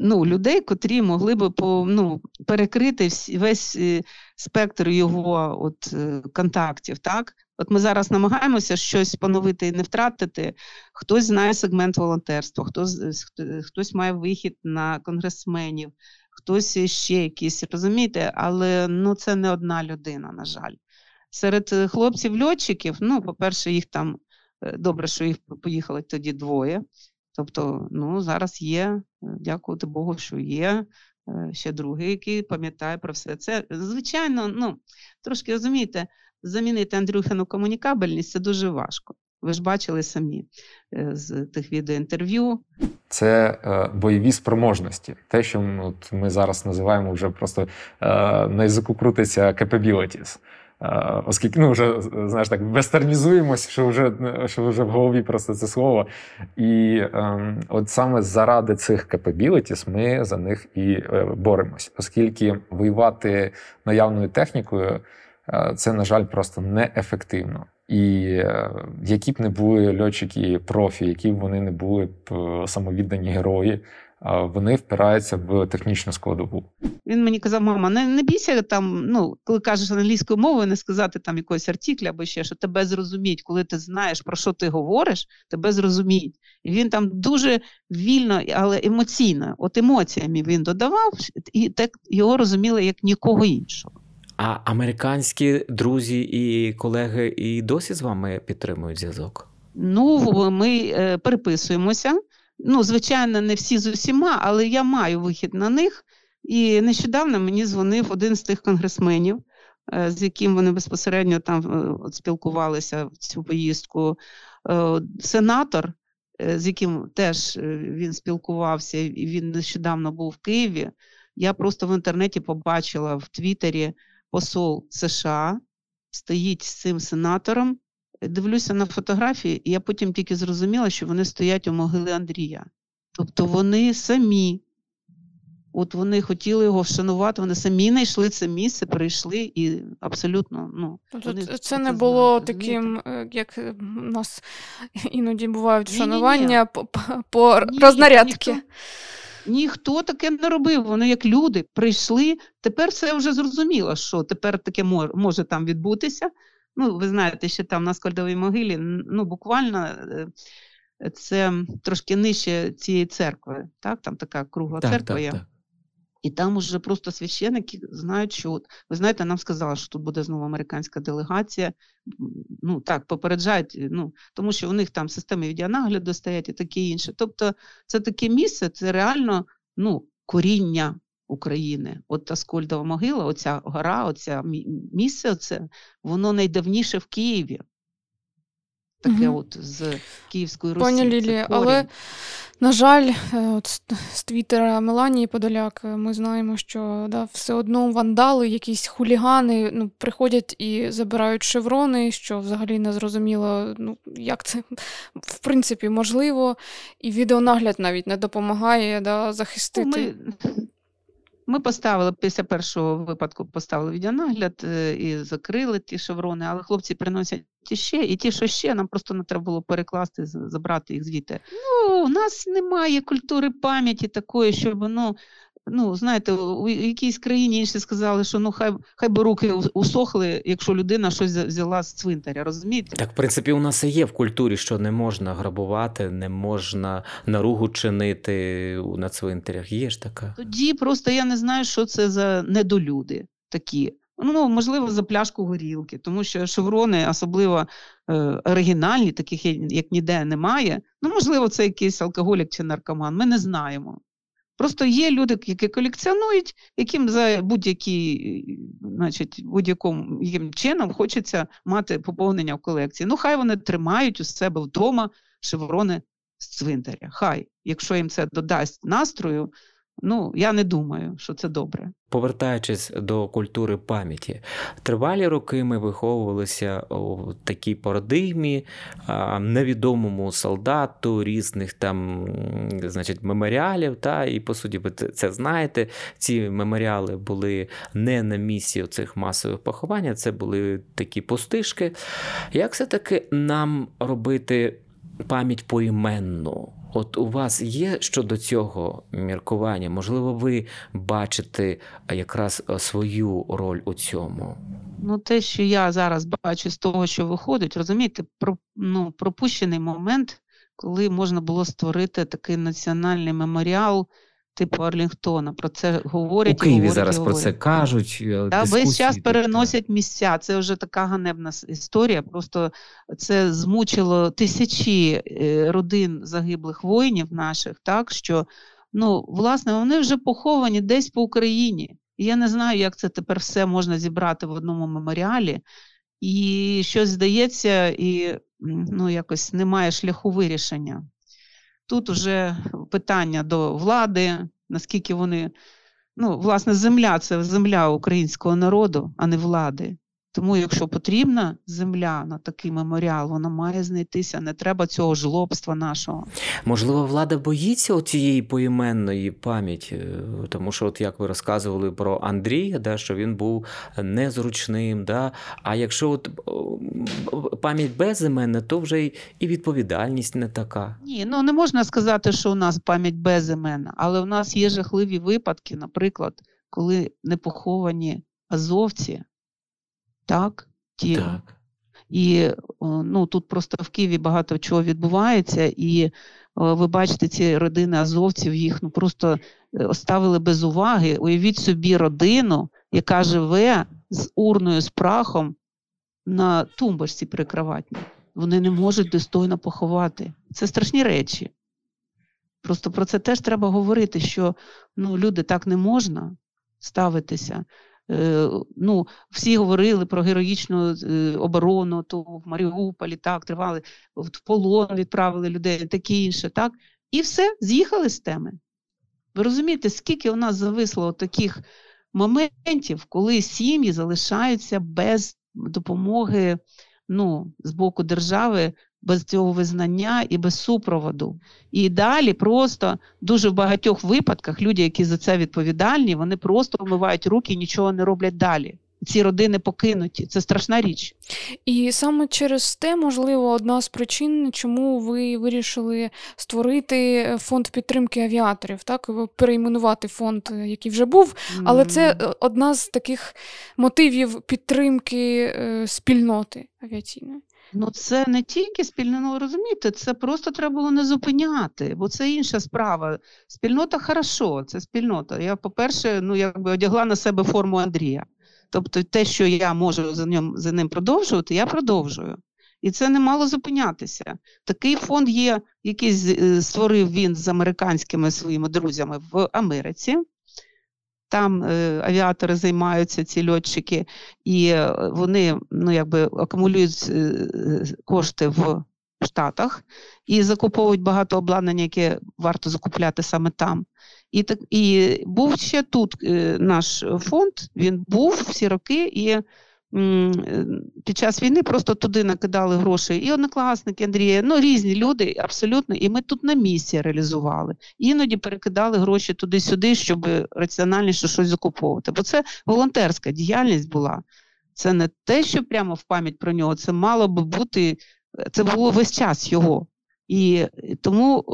Е, ну, людей, котрі могли би по, ну, перекрити всі, весь е, спектр його от, е, контактів. так? От ми зараз намагаємося щось поновити і не втратити. Хтось знає сегмент волонтерства, хтось хтось має вихід на конгресменів, хтось ще якийсь, розумієте, але ну, це не одна людина, на жаль. Серед е, хлопців-льотчиків, ну, по-перше, їх там добре, що їх поїхали тоді двоє. Тобто, ну, зараз є, е, дякувати Богу, що є е, ще другий, який пам'ятає про все це. Звичайно, ну, трошки розумієте, замінити Андрюхину комунікабельність це дуже важко. Ви ж бачили самі е, з тих відеоінтерв'ю. Це е, бойові спроможності. Те, що ми, от, ми зараз називаємо вже просто е, на язику крутиться capabilities. Оскільки ну, вже знаєш так, вестернізуємось, що вже що вже в голові просто це слово. І ем, от саме заради цих capabilities ми за них і е, боремось, оскільки воювати наявною технікою е, це, на жаль, просто неефективно. І е, які б не були льотчики профі, які б вони не були б е, самовіддані герої вони впираються в технічну складову. Він мені казав, мама, не не бійся там, ну коли кажеш англійською мовою, не сказати там якогось артикля або ще що тебе зрозуміють, коли ти знаєш про що ти говориш, тебе зрозуміють. І він там дуже вільно, але емоційно, от емоціями він додавав, і так його розуміли як нікого іншого. А американські друзі і колеги і досі з вами підтримують зв'язок? Ну, ми е, переписуємося. Ну, звичайно, не всі з усіма, але я маю вихід на них. І нещодавно мені дзвонив один з тих конгресменів, е, з яким вони безпосередньо там е, спілкувалися в цю поїздку. Е, сенатор, з яким теж він спілкувався, і він нещодавно був в Києві. Я просто в інтернеті побачила в Твіттері посол США стоїть з цим сенатором дивлюся на фотографії, і я потім тільки зрозуміла, що вони стоять у могили Андрія. Тобто вони самі, от вони хотіли його вшанувати, вони самі знайшли це місце, прийшли і абсолютно. ну, тобто вони Це не було знають, таким, е, як у нас іноді бувають вшанування по, по Ні, рознарядки. Ніхто, ніхто таке не робив. Вони як люди прийшли. Тепер все вже зрозуміло, що тепер таке може там відбутися. Ну, ви знаєте, що там на скольдовій могилі, ну, буквально е, це трошки нижче цієї церкви. Так? Там така кругла так, церква так, є. Так. І там уже просто священники знають, що от, ви знаєте, нам сказали, що тут буде знову американська делегація. Ну так, попереджають, ну, тому що у них там системи відеонагляду стоять і таке інше. Тобто, це таке місце, це реально ну, коріння України. От Аскольдова могила, оця гора, оця місце, оце, воно найдавніше в Києві. Таке угу. от з Київської Русі. Пані Лілія, але, на жаль, е, от з Твіттера Меланії Подоляк е, ми знаємо, що да, все одно вандали, якісь хулігани ну, приходять і забирають шеврони, що взагалі не зрозуміло, ну, як це в принципі можливо, і відеонагляд навіть не допомагає да, захистити. Ми... Ми поставили після першого випадку поставили відеонагляд е, і закрили ті шеврони, але хлопці приносять ті ще, і ті, що ще, нам просто не треба було перекласти, забрати їх звідти. Ну, у нас немає культури пам'яті такої, щоб ну, ну, знаєте, у якійсь країні інші сказали, що ну хай хай би руки усохли, якщо людина щось взяла з цвинтаря. Розумієте? Так, в принципі, у нас і є в культурі, що не можна грабувати, не можна наругу чинити на цвинтарях. Є ж така. Тоді просто я не знаю, що це за недолюди такі. Ну, можливо, за пляшку горілки, тому що шеврони, особливо е, оригінальні, таких як ніде немає. Ну, можливо, це якийсь алкоголік чи наркоман. Ми не знаємо. Просто є люди, які колекціонують, яким за будь-які, значить, будь-яким яким чином хочеться мати поповнення в колекції. Ну, хай вони тримають у себе вдома шеврони з цвинтаря. Хай, якщо їм це додасть настрою, Ну, я не думаю, що це добре. Повертаючись до культури пам'яті, тривалі роки ми виховувалися у такій парадигмі, невідомому солдату, різних там, значить, меморіалів. Та, І по суті, ви це знаєте. Ці меморіали були не на місці цих масових поховань, це були такі пустишки. Як все-таки нам робити пам'ять поіменну? От у вас є щодо цього міркування? Можливо, ви бачите якраз е, свою роль у цьому? Ну, те, що я зараз бачу з того, що виходить, розумієте, про, ну, пропущений момент, коли можна було створити такий національний меморіал типу Арлінгтона. Про це говорять. У Києві говорять, зараз говорять. про це кажуть. Е, та весь час переносять місця. Це вже така ганебна історія. Просто це змучило тисячі е, родин загиблих воїнів наших, так що ну, власне вони вже поховані десь по Україні. І я не знаю, як це тепер все можна зібрати в одному меморіалі. І щось здається, і ну, якось немає шляху вирішення. Тут вже питання до влади, наскільки вони, ну, власне, земля це земля українського народу, а не влади. Тому, якщо потрібна земля на такий меморіал, вона має знайтися. Не треба цього жлобства нашого. Можливо, влада боїться цієї поіменної пам'яті, е, тому що, от як ви розказували про Андрія, да, що він був незручним. Да? А якщо от пам'ять безіменна, то вже і відповідальність не така. Ні, ну не можна сказати, що у нас пам'ять безіменна, але у нас є жахливі випадки, наприклад, коли не поховані азовці так? Ті. Так. І ну, тут просто в Києві багато чого відбувається, і ви бачите, ці родини азовців їх ну, просто е, оставили без уваги. Уявіть собі родину, яка живе з урною з прахом на тумбочці прикроватній. Вони не можуть достойно поховати. Це страшні речі. Просто про це теж треба говорити, що ну, люди так не можна ставитися. Е, ну, всі говорили про героїчну е, оборону, то в Маріуполі так тривали, в полон відправили людей, таке інше, так. І все, з'їхали з теми. Ви розумієте, скільки у нас зависло таких моментів, коли сім'ї залишаються без допомоги ну, з боку держави без цього визнання і без супроводу. І далі просто дуже в багатьох випадках люди, які за це відповідальні, вони просто вмивають руки і нічого не роблять далі. Ці родини покинуті, це страшна річ. І саме через те, можливо, одна з причин, чому ви вирішили створити фонд підтримки авіаторів, так перейменувати фонд, який вже був. Але це одна з таких мотивів підтримки е, спільноти авіаційної. Ну, це не тільки спільно, ну розумієте, це просто треба було не зупиняти, бо це інша справа. Спільнота хорошо, це спільнота. Я, по-перше, ну якби одягла на себе форму Андрія. Тобто, те, що я можу за ним за ним продовжувати, я продовжую. І це не мало зупинятися. Такий фонд є, який е, створив він з американськими своїми друзями в Америці. Там е, авіатори займаються, ці льотчики, і е, вони ну, якби акумулюють е, кошти в Штатах і закуповують багато обладнання, яке варто закупляти саме там. І так і був ще тут наш фонд. Він був всі роки і під час війни просто туди накидали гроші і однокласники Андрія, ну різні люди абсолютно. І ми тут на місці реалізували. Іноді перекидали гроші туди-сюди, щоб раціональніше щось закуповувати. Бо це волонтерська діяльність була. Це не те, що прямо в пам'ять про нього, це мало би бути, це було весь час його. І тому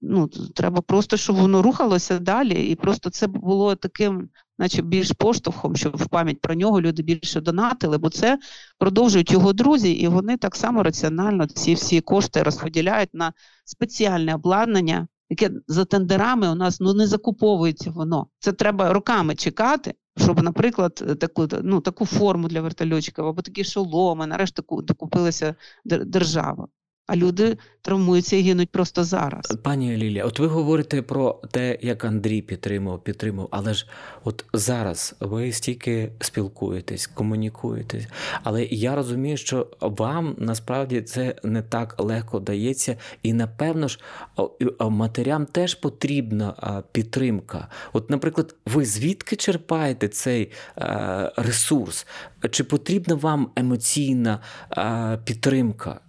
ну, треба просто, щоб воно рухалося далі, і просто це було таким, наче більш поштовхом, щоб в пам'ять про нього люди більше донатили, бо це продовжують його друзі, і вони так само раціонально ці всі кошти розподіляють на спеціальне обладнання, яке за тендерами у нас ну не закуповується воно. Це треба роками чекати. Щоб, наприклад, таку ну, таку форму для вертольотчиків або такі шоломи, нарешті докупилася держава а люди травмуються і гинуть просто зараз. Пані Лілія, от ви говорите про те, як Андрій підтримав, підтримав, але ж от зараз ви стільки спілкуєтесь, комунікуєтесь, але я розумію, що вам насправді це не так легко дається, і напевно ж матерям теж потрібна підтримка. От, наприклад, ви звідки черпаєте цей ресурс? Чи потрібна вам емоційна підтримка?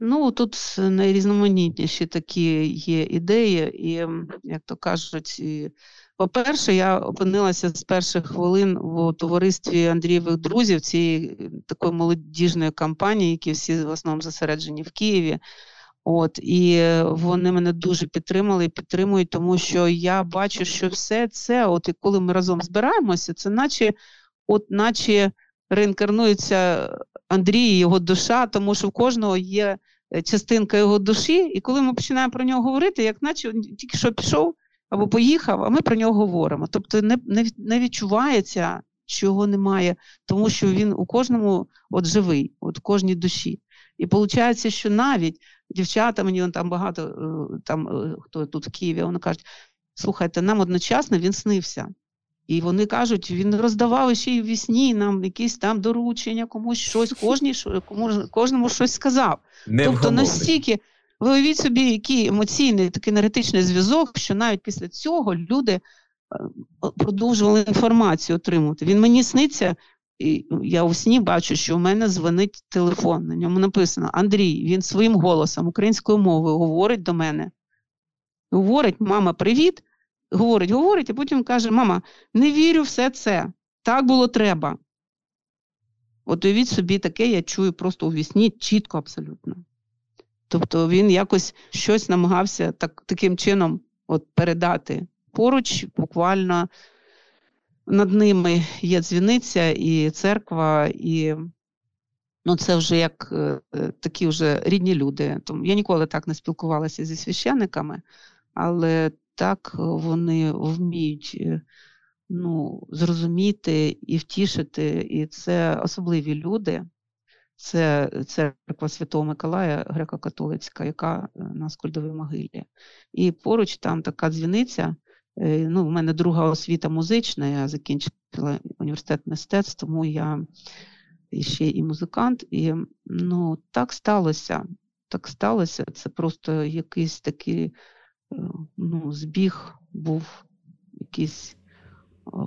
Ну, тут найрізноманітніші такі є ідеї, і, як то кажуть, і, по-перше, я опинилася з перших хвилин в товаристві Андрієвих друзів цієї такої молодіжної кампанії, які всі в основному зосереджені в Києві. От і вони мене дуже підтримали і підтримують, тому що я бачу, що все це, от і коли ми разом збираємося, це наче, от наче реінкарнується Андрій, його душа, тому що в кожного є е, частинка його душі, і коли ми починаємо про нього говорити, як наче тільки що пішов або поїхав, а ми про нього говоримо. Тобто не не, не відчувається, що його немає, тому що він у кожному от живий, от в кожній душі. І виходить, що навіть дівчата, мені там багато е, там е, хто тут в Києві, вони кажуть, слухайте, нам одночасно він снився. І вони кажуть, він роздавав ще й вісні нам якісь там доручення, комусь щось, кожній, кому, кожному щось сказав. Не тобто настільки, ви уявіть собі, який емоційний такий енергетичний зв'язок, що навіть після цього люди е, продовжували інформацію отримувати. Він мені сниться, і я у сні бачу, що у мене дзвонить телефон. На ньому написано Андрій, він своїм голосом українською мовою говорить до мене. Говорить, мама, привіт говорить, говорить, а потім каже: Мама, не вірю все це. Так було треба. От уявіть собі, таке я чую просто у вісні чітко абсолютно. Тобто він якось щось намагався так, таким чином от передати. Поруч, буквально над ними є дзвіниця і церква, і ну, це вже як е, такі вже рідні люди. Тому я ніколи так не спілкувалася зі священниками, але так вони вміють е, ну, зрозуміти і втішити, і це особливі люди. Це церква Святого Миколая, греко-католицька, яка е, на Скольдовій могилі. І поруч там така дзвіниця. Е, ну, У мене друга освіта музична, я закінчила університет мистецтв, тому я ще і музикант. І ну, так сталося. Так сталося. Це просто якийсь такий ну, збіг був якийсь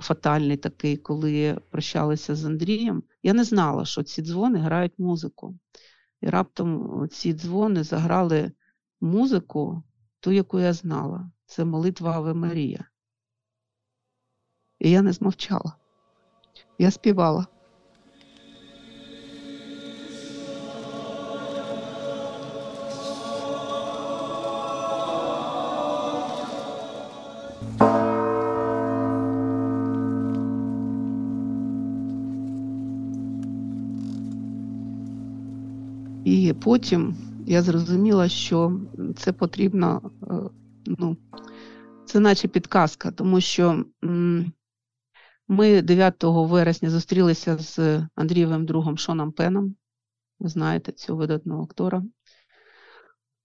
фатальний такий, коли прощалися з Андрієм. Я не знала, що ці дзвони грають музику. І раптом ці дзвони заграли музику, ту, яку я знала. Це молитва Аве Марія. І я не змовчала. Я співала. Потім я зрозуміла, що це потрібно, е, ну, це наче підказка, тому що ми 9 вересня зустрілися з Андрієвим другом Шоном Пеном. Ви знаєте цього видатного актора.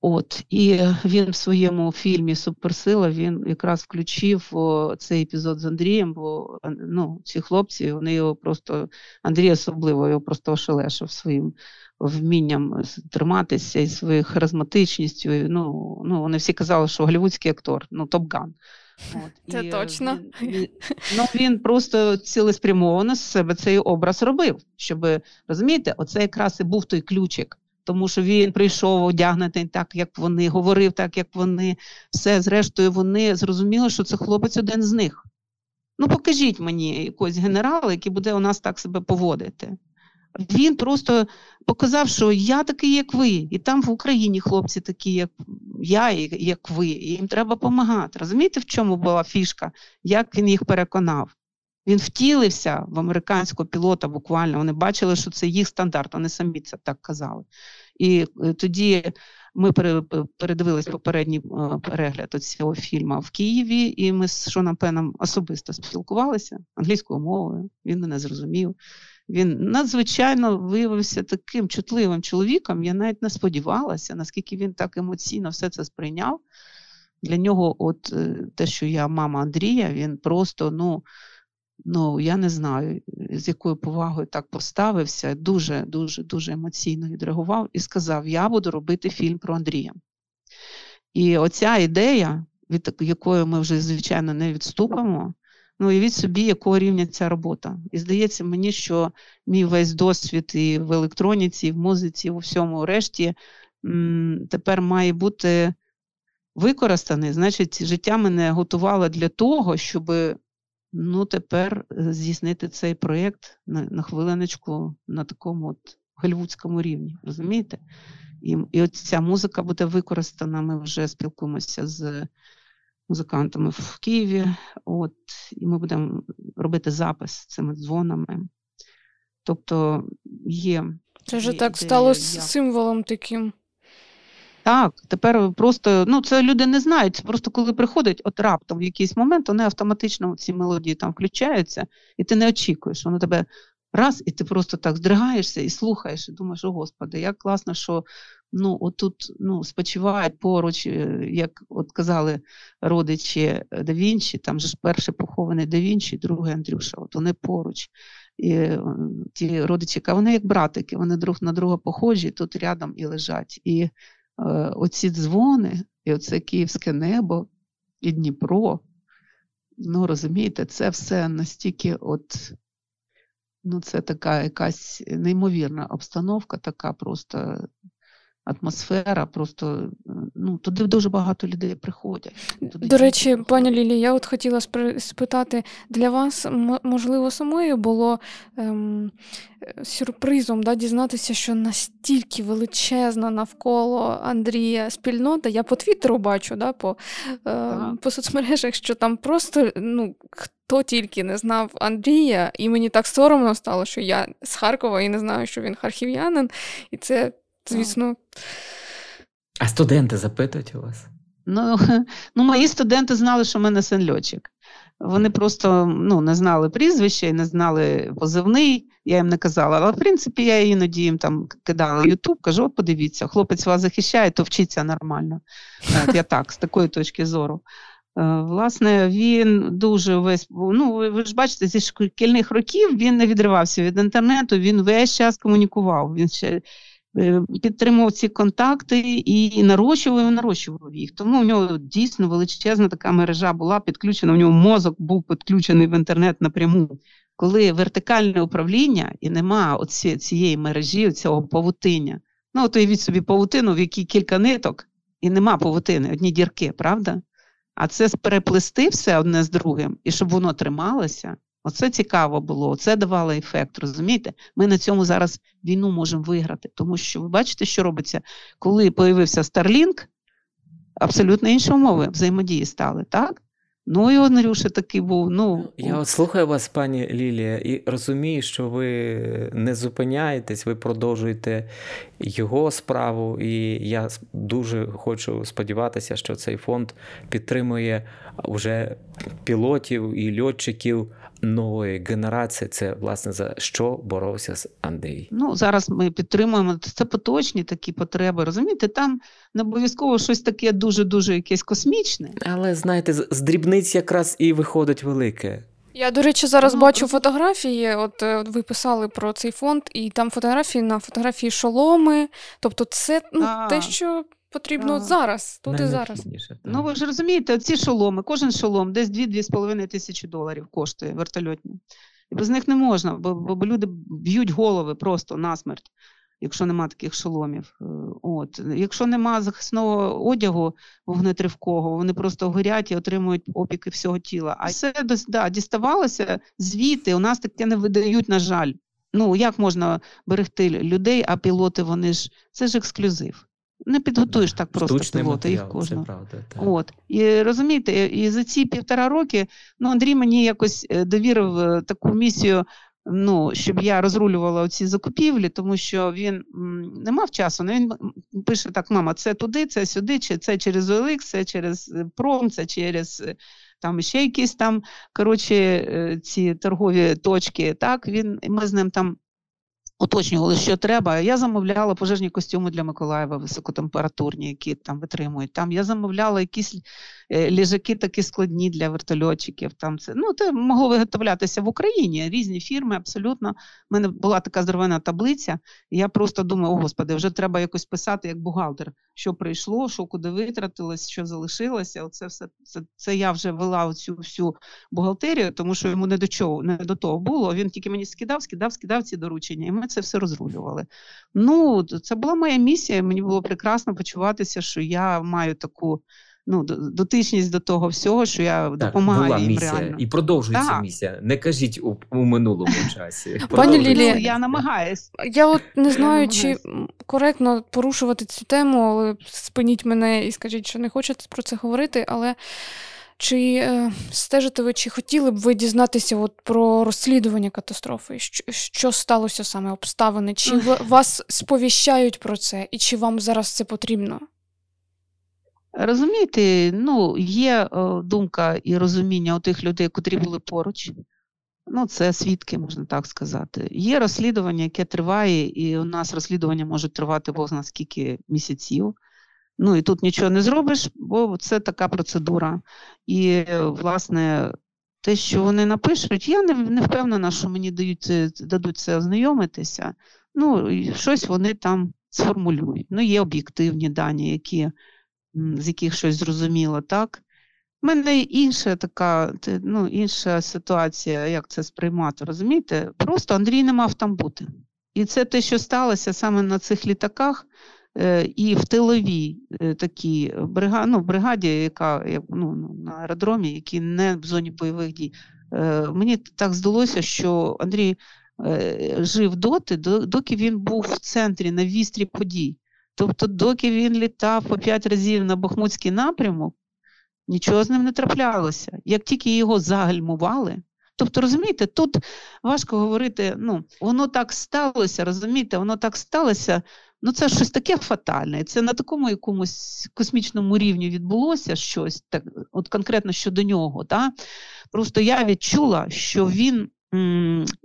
От, І він в своєму фільмі Суперсила він якраз включив о, цей епізод з Андрієм, бо ну, ці хлопці, вони його просто, Андрій особливо його просто ошелешив своїм вмінням триматися і своєю харизматичністю. Ну, ну, Вони всі казали, що голівудський актор, ну, Топган. От, Це і точно. Він, ну, він просто цілеспрямовано з себе цей образ робив. Щоб розумієте, оце якраз і був той ключик. Тому що він прийшов одягнутий так, як вони, говорив так, як вони. Все, зрештою, вони зрозуміли, що це хлопець один з них. Ну, покажіть мені якогось генерала, який буде у нас так себе поводити. Він просто показав, що я такий, як ви, і там в Україні хлопці такі, як я, як ви. І їм треба допомагати. Розумієте, в чому була фішка? Як він їх переконав? Він втілився в американського пілота буквально. Вони бачили, що це їх стандарт, вони самі це так казали. І е, тоді ми передивились попередній е, перегляд цього фільму в Києві, і ми з Шоном Пеном особисто спілкувалися англійською мовою. Він мене зрозумів. Він надзвичайно виявився таким чутливим чоловіком. Я навіть не сподівалася, наскільки він так емоційно все це сприйняв. Для нього, от е, те, що я мама Андрія, він просто, ну ну я не знаю, з якою повагою так поставився, дуже, дуже, дуже емоційно відреагував і сказав: Я буду робити фільм про Андрія. І оця ідея, від якої ми вже, звичайно, не відступимо. Ну, уявіть собі, якого рівня ця робота. І здається мені, що мій весь досвід і в електроніці, і в музиці, і у всьому решті тепер має бути використаний. Значить, життя мене готувало для того, щоб Ну, тепер е, здійснити цей проєкт на на хвилиночку на такому от голівудському рівні, розумієте? І і от ця музика буде використана. Ми вже спілкуємося з музикантами в Києві, от, і ми будемо робити запис цими дзвонами. Тобто є. Це вже так стало символом таким. Так, тепер просто ну це люди не знають. Це просто коли приходять, от раптом в якийсь момент вони автоматично ці мелодії там включаються, і ти не очікуєш, воно тебе раз, і ти просто так здригаєшся і слухаєш, і думаєш, о Господи, як класно, що ну отут ну, спочивають поруч, е, як от казали родичі да Вінчі, там же ж перший похований да Вінчі, другий Андрюша, от вони поруч. І е, ті родичі, вони як братики, вони друг на друга похожі, тут рядом і лежать. І Е, оці дзвони, і оце київське небо, і Дніпро. Ну, розумієте, це все настільки, от, ну, це така якась неймовірна обстановка, така просто атмосфера, просто ну туди дуже багато людей приходять. Туди До речі, приходять. пані Лілі, я от хотіла спитати для вас, можливо, самою було ем, сюрпризом да, дізнатися, що настільки величезна навколо Андрія спільнота. Я по Твіттеру бачу, да, по е, по соцмережах, що там просто ну, хто тільки не знав Андрія, і мені так соромно стало, що я з Харкова і не знаю, що він харків'янин. І це звісно. А студенти запитують у вас? Ну, ну мої студенти знали, що в мене син льотчик. Вони просто ну, не знали прізвища і не знали позивний, я їм не казала. Але в принципі я іноді їм там кидала Ютуб, кажу: от подивіться, хлопець вас захищає, то вчиться нормально. От Я так, з такої точки зору. Е, власне, він дуже весь ну ви ж бачите, зі шкільних років він не відривався від інтернету, він весь час комунікував. Він ще підтримував ці контакти і нарощував і нарощував їх. Тому у нього дійсно величезна така мережа була підключена. У нього мозок був підключений в інтернет напряму. Коли вертикальне управління і нема оці, цієї мережі, цього павутиння. Ну, от уявіть собі павутину, в якій кілька ниток, і нема павутини, одні дірки, правда? А це переплести все одне з другим, і щоб воно трималося, Оце цікаво було, це давало ефект. Розумієте? Ми на цьому зараз війну можемо виграти, тому що ви бачите, що робиться, коли появився Starlink, абсолютно інші умови взаємодії стали, так? Ну і Онрюша такий був. Ну я от слухаю вас, пані Лілія, і розумію, що ви не зупиняєтесь, ви продовжуєте його справу. І я дуже хочу сподіватися, що цей фонд підтримує вже пілотів і льотчиків нової генерації. Це власне за що боровся з Андрій. Ну зараз ми підтримуємо це поточні такі потреби. Розумієте, там не обов'язково щось таке дуже дуже якесь космічне. Але знаєте, з дрібниць якраз і виходить велике. Я, до речі, зараз ну, бачу фотографії. От, е, от ви писали про цей фонд, і там фотографії на фотографії шоломи. Тобто, це ну, те, що потрібно от зараз, тут і зараз. Ну ви ж розумієте, ці шоломи, кожен шолом десь 2-2,5 тисячі доларів коштує вертольотні. І без них не можна, бо, бо люди б'ють голови просто насмерть, якщо нема таких шоломів. Е, от. Якщо нема захисного одягу вогнетривкого, вони просто горять і отримують опіки всього тіла. А все да, діставалося звідти. У нас таке не видають, на жаль. Ну, як можна берегти людей, а пілоти вони ж це ж ексклюзив. Не підготуєш так просто Штучний пілота, їх кожного. Це правда, так. От і розумієте, і за ці півтора роки ну Андрій мені якось е, довірив е, таку місію. Ну, щоб я розрулювала ці закупівлі, тому що він не мав часу. Ну, він пише так: мама, це туди, це сюди, чи це через OLX, це через е, пром, це через е, там ще якісь там коротше, е, ці торгові точки. Так, він ми з ним там уточнювали, що треба. Я замовляла пожежні костюми для Миколаєва високотемпературні, які там витримують. Там я замовляла якісь ліжаки такі складні для вертольотчиків. Там це ну це могло виготовлятися в Україні. Різні фірми абсолютно. У мене була така здоровена таблиця. Я просто думаю, о господи, вже треба якось писати як бухгалтер, що прийшло, що куди витратилось, що залишилося. Оце все це, це я вже вела цю всю бухгалтерію, тому що йому не до чого не до того було. Він тільки мені скидав, скидав, скидав ці доручення, і ми це все розрулювали. Ну, це була моя місія. Мені було прекрасно почуватися, що я маю таку ну, дотичність до того всього, що я Так, допомагаю була їм місія реально. і продовжується Так. місія. Не кажіть у, у минулому часі. Пані Лілія, Ну, я намагаюсь. Я от не знаю, чи коректно порушувати цю тему, але спиніть мене і скажіть, що не хочете про це говорити, але. Чи е, стежите ви, чи хотіли б ви дізнатися от про розслідування катастрофи? Що, що сталося саме обставини? Чи ви, вас сповіщають про це, і чи вам зараз це потрібно? Розумієте, ну, є е, думка і розуміння у тих людей, котрі були поруч. Ну, це свідки, можна так сказати. Є розслідування, яке триває, і у нас розслідування може тривати Бог зна скільки місяців. Ну і тут нічого не зробиш, бо це така процедура. І, е, власне, те, що вони напишуть, я не, не впевнена, що мені дають це, дадуть це ознайомитися. Ну, щось вони там сформулюють. Ну, є об'єктивні дані, які, з яких щось зрозуміло, так? У мене інша така, ну, інша ситуація, як це сприймати, розумієте? Просто Андрій не мав там бути. І це те, що сталося саме на цих літаках, е, і в тиловій е, такій бригаді, ну, бригаді, яка ну, ну, на аеродромі, які не в зоні бойових дій. Е, Мені так здалося, що Андрій жив доти, доки він був в центрі на вістрі подій. Тобто, доки він літав по п'ять разів на Бахмутський напрямок, нічого з ним не траплялося. Як тільки його загальмували, тобто, розумієте, тут важко говорити, ну, воно так сталося, розумієте, воно так сталося. Ну, це щось таке фатальне. Це на такому якомусь космічному рівні відбулося щось, так, от конкретно щодо нього. Да? Просто я відчула, що він,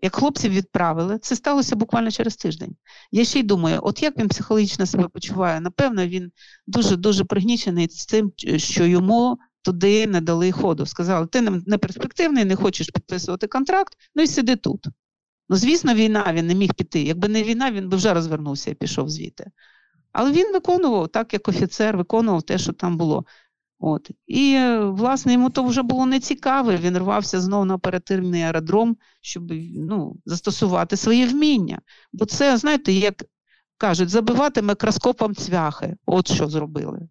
як хлопців відправили, це сталося буквально через тиждень. Я ще й думаю, от як він психологічно себе почуває? Напевно, він дуже дуже пригнічений з цим, що йому туди не дали ходу. Сказали, ти не перспективний, не хочеш підписувати контракт, ну і сиди тут. Ну, звісно, війна, він не міг піти. Якби не війна, він би вже розвернувся і пішов звідти. Але він виконував так, як офіцер, виконував те, що там було. От. І, власне, йому то вже було не цікаве. Він рвався знову на оперативний аеродром, щоб ну, застосувати свої вміння. Бо це, знаєте, як кажуть, забивати микроскопом цвяхи. От що зробили.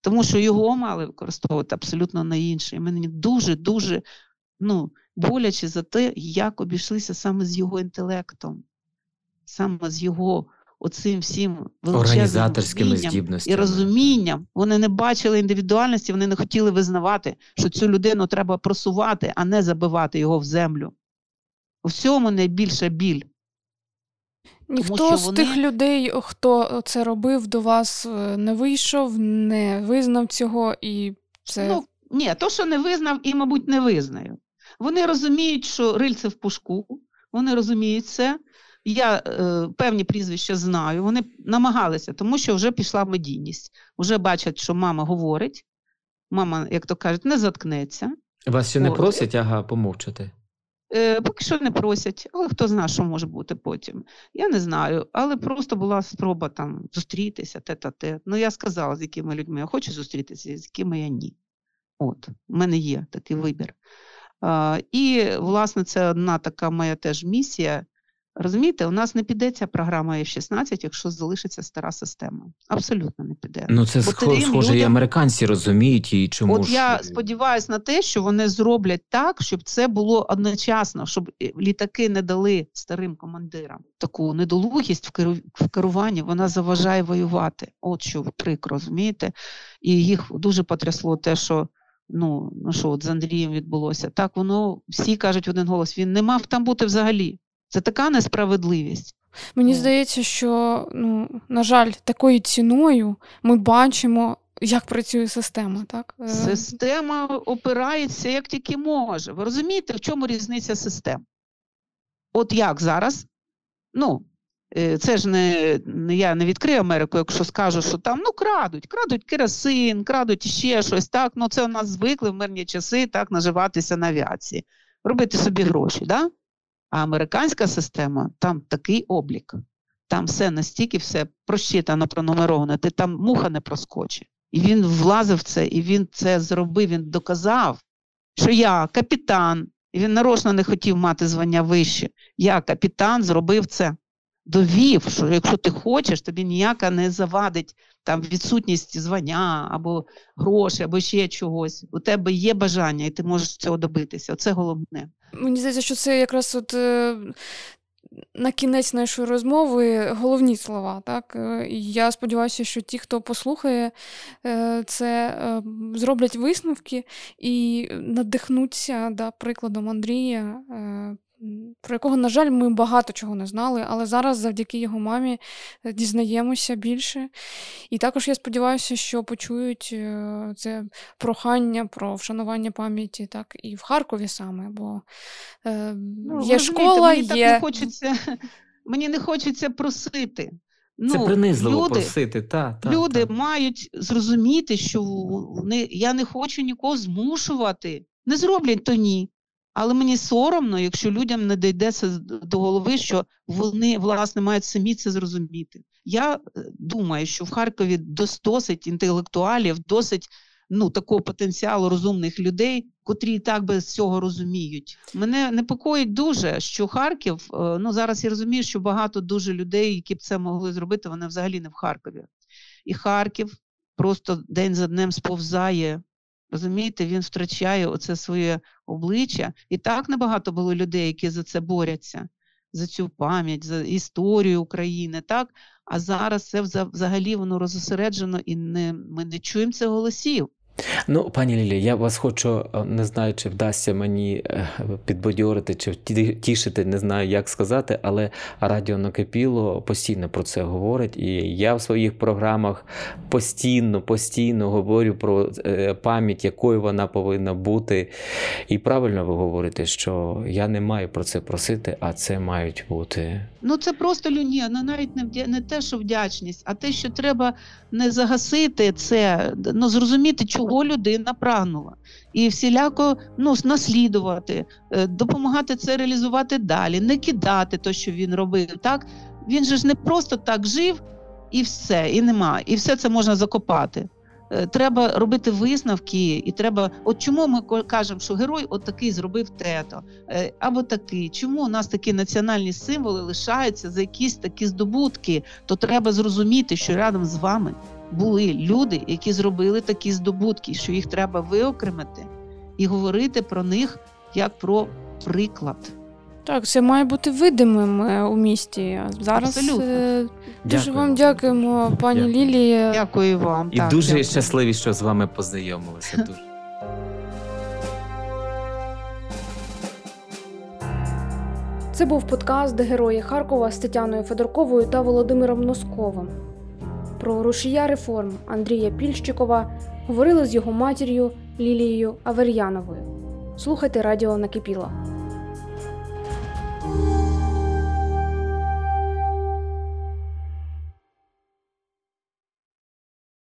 Тому що його мали використовувати абсолютно на інше. І мені дуже-дуже ну, боляче за те, як обійшлися саме з його інтелектом, саме з його оцим всім величезним Організаторськими здібностями. і розумінням. Вони не бачили індивідуальності, вони не хотіли визнавати, що цю людину треба просувати, а не забивати його в землю. У всьому найбільша біль. Ніхто що з вони- тих людей, хто це робив, до вас е, не вийшов, не визнав цього, і це Ну, ні, то, що не визнав, і, мабуть, не визнаю. Вони розуміють, що рильце в пушку, вони розуміють це. Я е, певні прізвища знаю. Вони намагалися, тому що вже пішла медійність. Вже бачать, що мама говорить. Мама, як то кажуть, не заткнеться. Вас ще не От. просять, ага, помовчати. Е, поки що не просять, але хто знає, що може бути потім. Я не знаю. Але просто була спроба там зустрітися, те-та-те. Ну, я сказала, з якими людьми я хочу зустрітися, з якими я ні. От, у мене є такий вибір. А, і, власне, це одна така моя теж місія Розумієте, у нас не піде ця програма F-16, якщо залишиться стара система. Абсолютно не піде. Ну це схоже, і американці розуміють, і чому От ж я сподіваюся на те, що вони зроблять так, щоб це було одночасно, щоб е, літаки не дали старим командирам таку недолугість в керу- в керуванні. Вона заважає воювати. От що прикро, розумієте? І їх дуже потрясло те, що. Ну, ну що от з Андрієм відбулося. Так воно всі кажуть в один голос: він не мав там бути взагалі. Це така несправедливість. Мені Ну. здається, що ну, на жаль, такою ціною ми бачимо, як працює система. Так? Е, Система опирається як тільки може. Ви розумієте, в чому різниця систем? От як зараз? Ну, е, це ж не, не я не відкрию Америку, якщо скажу, що там ну крадуть, крадуть керосин, крадуть ще щось. Так, ну це у нас звикли в мирні часи так наживатися на авіації, робити собі гроші. Да? А американська система там такий облік. Там все настільки все просчитано, пронумеровано, ти там муха не проскочить. І він влазив в це, і він це зробив, він доказав, що я капітан, і він нарочно не хотів мати звання вище. Я капітан зробив це. Довів, що якщо ти хочеш, тобі ніяка не завадить там відсутність звання або грошей, або ще чогось. У тебе є бажання, і ти можеш цього добитися. Оце головне. Мені здається, що це якраз от. е, На кінець нашої розмови головні слова. Так? Е, я сподіваюся, що ті, хто послухає е, це, зроблять висновки і надихнуться да, прикладом Андрія, про якого, на жаль, ми багато чого не знали, але зараз завдяки його мамі е, дізнаємося більше. І також я сподіваюся, що почують е, це прохання про вшанування пам'яті, так, і в Харкові саме, бо е, Ну, є школа, мені так не хочеться, мені не хочеться просити. Ну, це принизливо люди, просити. Та, та, люди та. мають зрозуміти, що вони, я не хочу нікого змушувати. Не зроблять то ні. Але мені соромно, якщо людям не дійде до голови, що вони власне мають самі це зрозуміти. Я е, думаю, що в Харкові дос- досить інтелектуалів, досить ну, такого потенціалу розумних людей, котрі і так без цього розуміють. Мене непокоїть дуже, що Харків, е, ну зараз я розумію, що багато дуже людей, які б це могли зробити, вони взагалі не в Харкові. І Харків просто день за днем сповзає. Розумієте, він втрачає оце своє обличчя. І так небагато було людей, які за це борються, за цю пам'ять, за історію України. так? А зараз це взагалі воно розосереджено і не, ми не чуємо цих голосів. Ну, пані Лілі, я вас хочу, е, не знаю, чи вдасться мені е, підбадьорити чи тішити, не знаю, як сказати, але радіо накипіло постійно про це говорить. І я в своїх програмах постійно, постійно говорю про е, пам'ять, якою вона повинна бути. І правильно ви говорите, що я не маю про це просити, а це мають бути. Ну це просто люні, ну навіть не вдя... не те, що вдячність, а те, що треба не загасити це, ну зрозуміти, чого людина прагнула, і всіляко ну, наслідувати, е, допомагати це реалізувати далі, не кидати те, що він робив. Так він же ж не просто так жив і все, і нема, і все це можна закопати. Е, Треба робити висновки, і треба. От чому ми кажемо, що герой от такий зробив тето, е, або такий. Чому у нас такі національні символи лишаються за якісь такі здобутки? То треба зрозуміти, що рядом з вами були люди, які зробили такі здобутки, що їх треба виокремити і говорити про них як про приклад. Так, це має бути видимим е, у місті. Зараз Абсолютно. е, дуже Дякую. вам дякуємо, пані Дякую. Лілії. Дякую вам. І Так, дуже дякую. щасливі, що з вами познайомилися. Дуже. Це був подкаст Герої Харкова з Тетяною Федорковою та Володимиром Носковим. Про рушія реформ Андрія Пільщикова говорили з його матір'ю Лілією Авер'яновою. Слухайте радіо накипіло.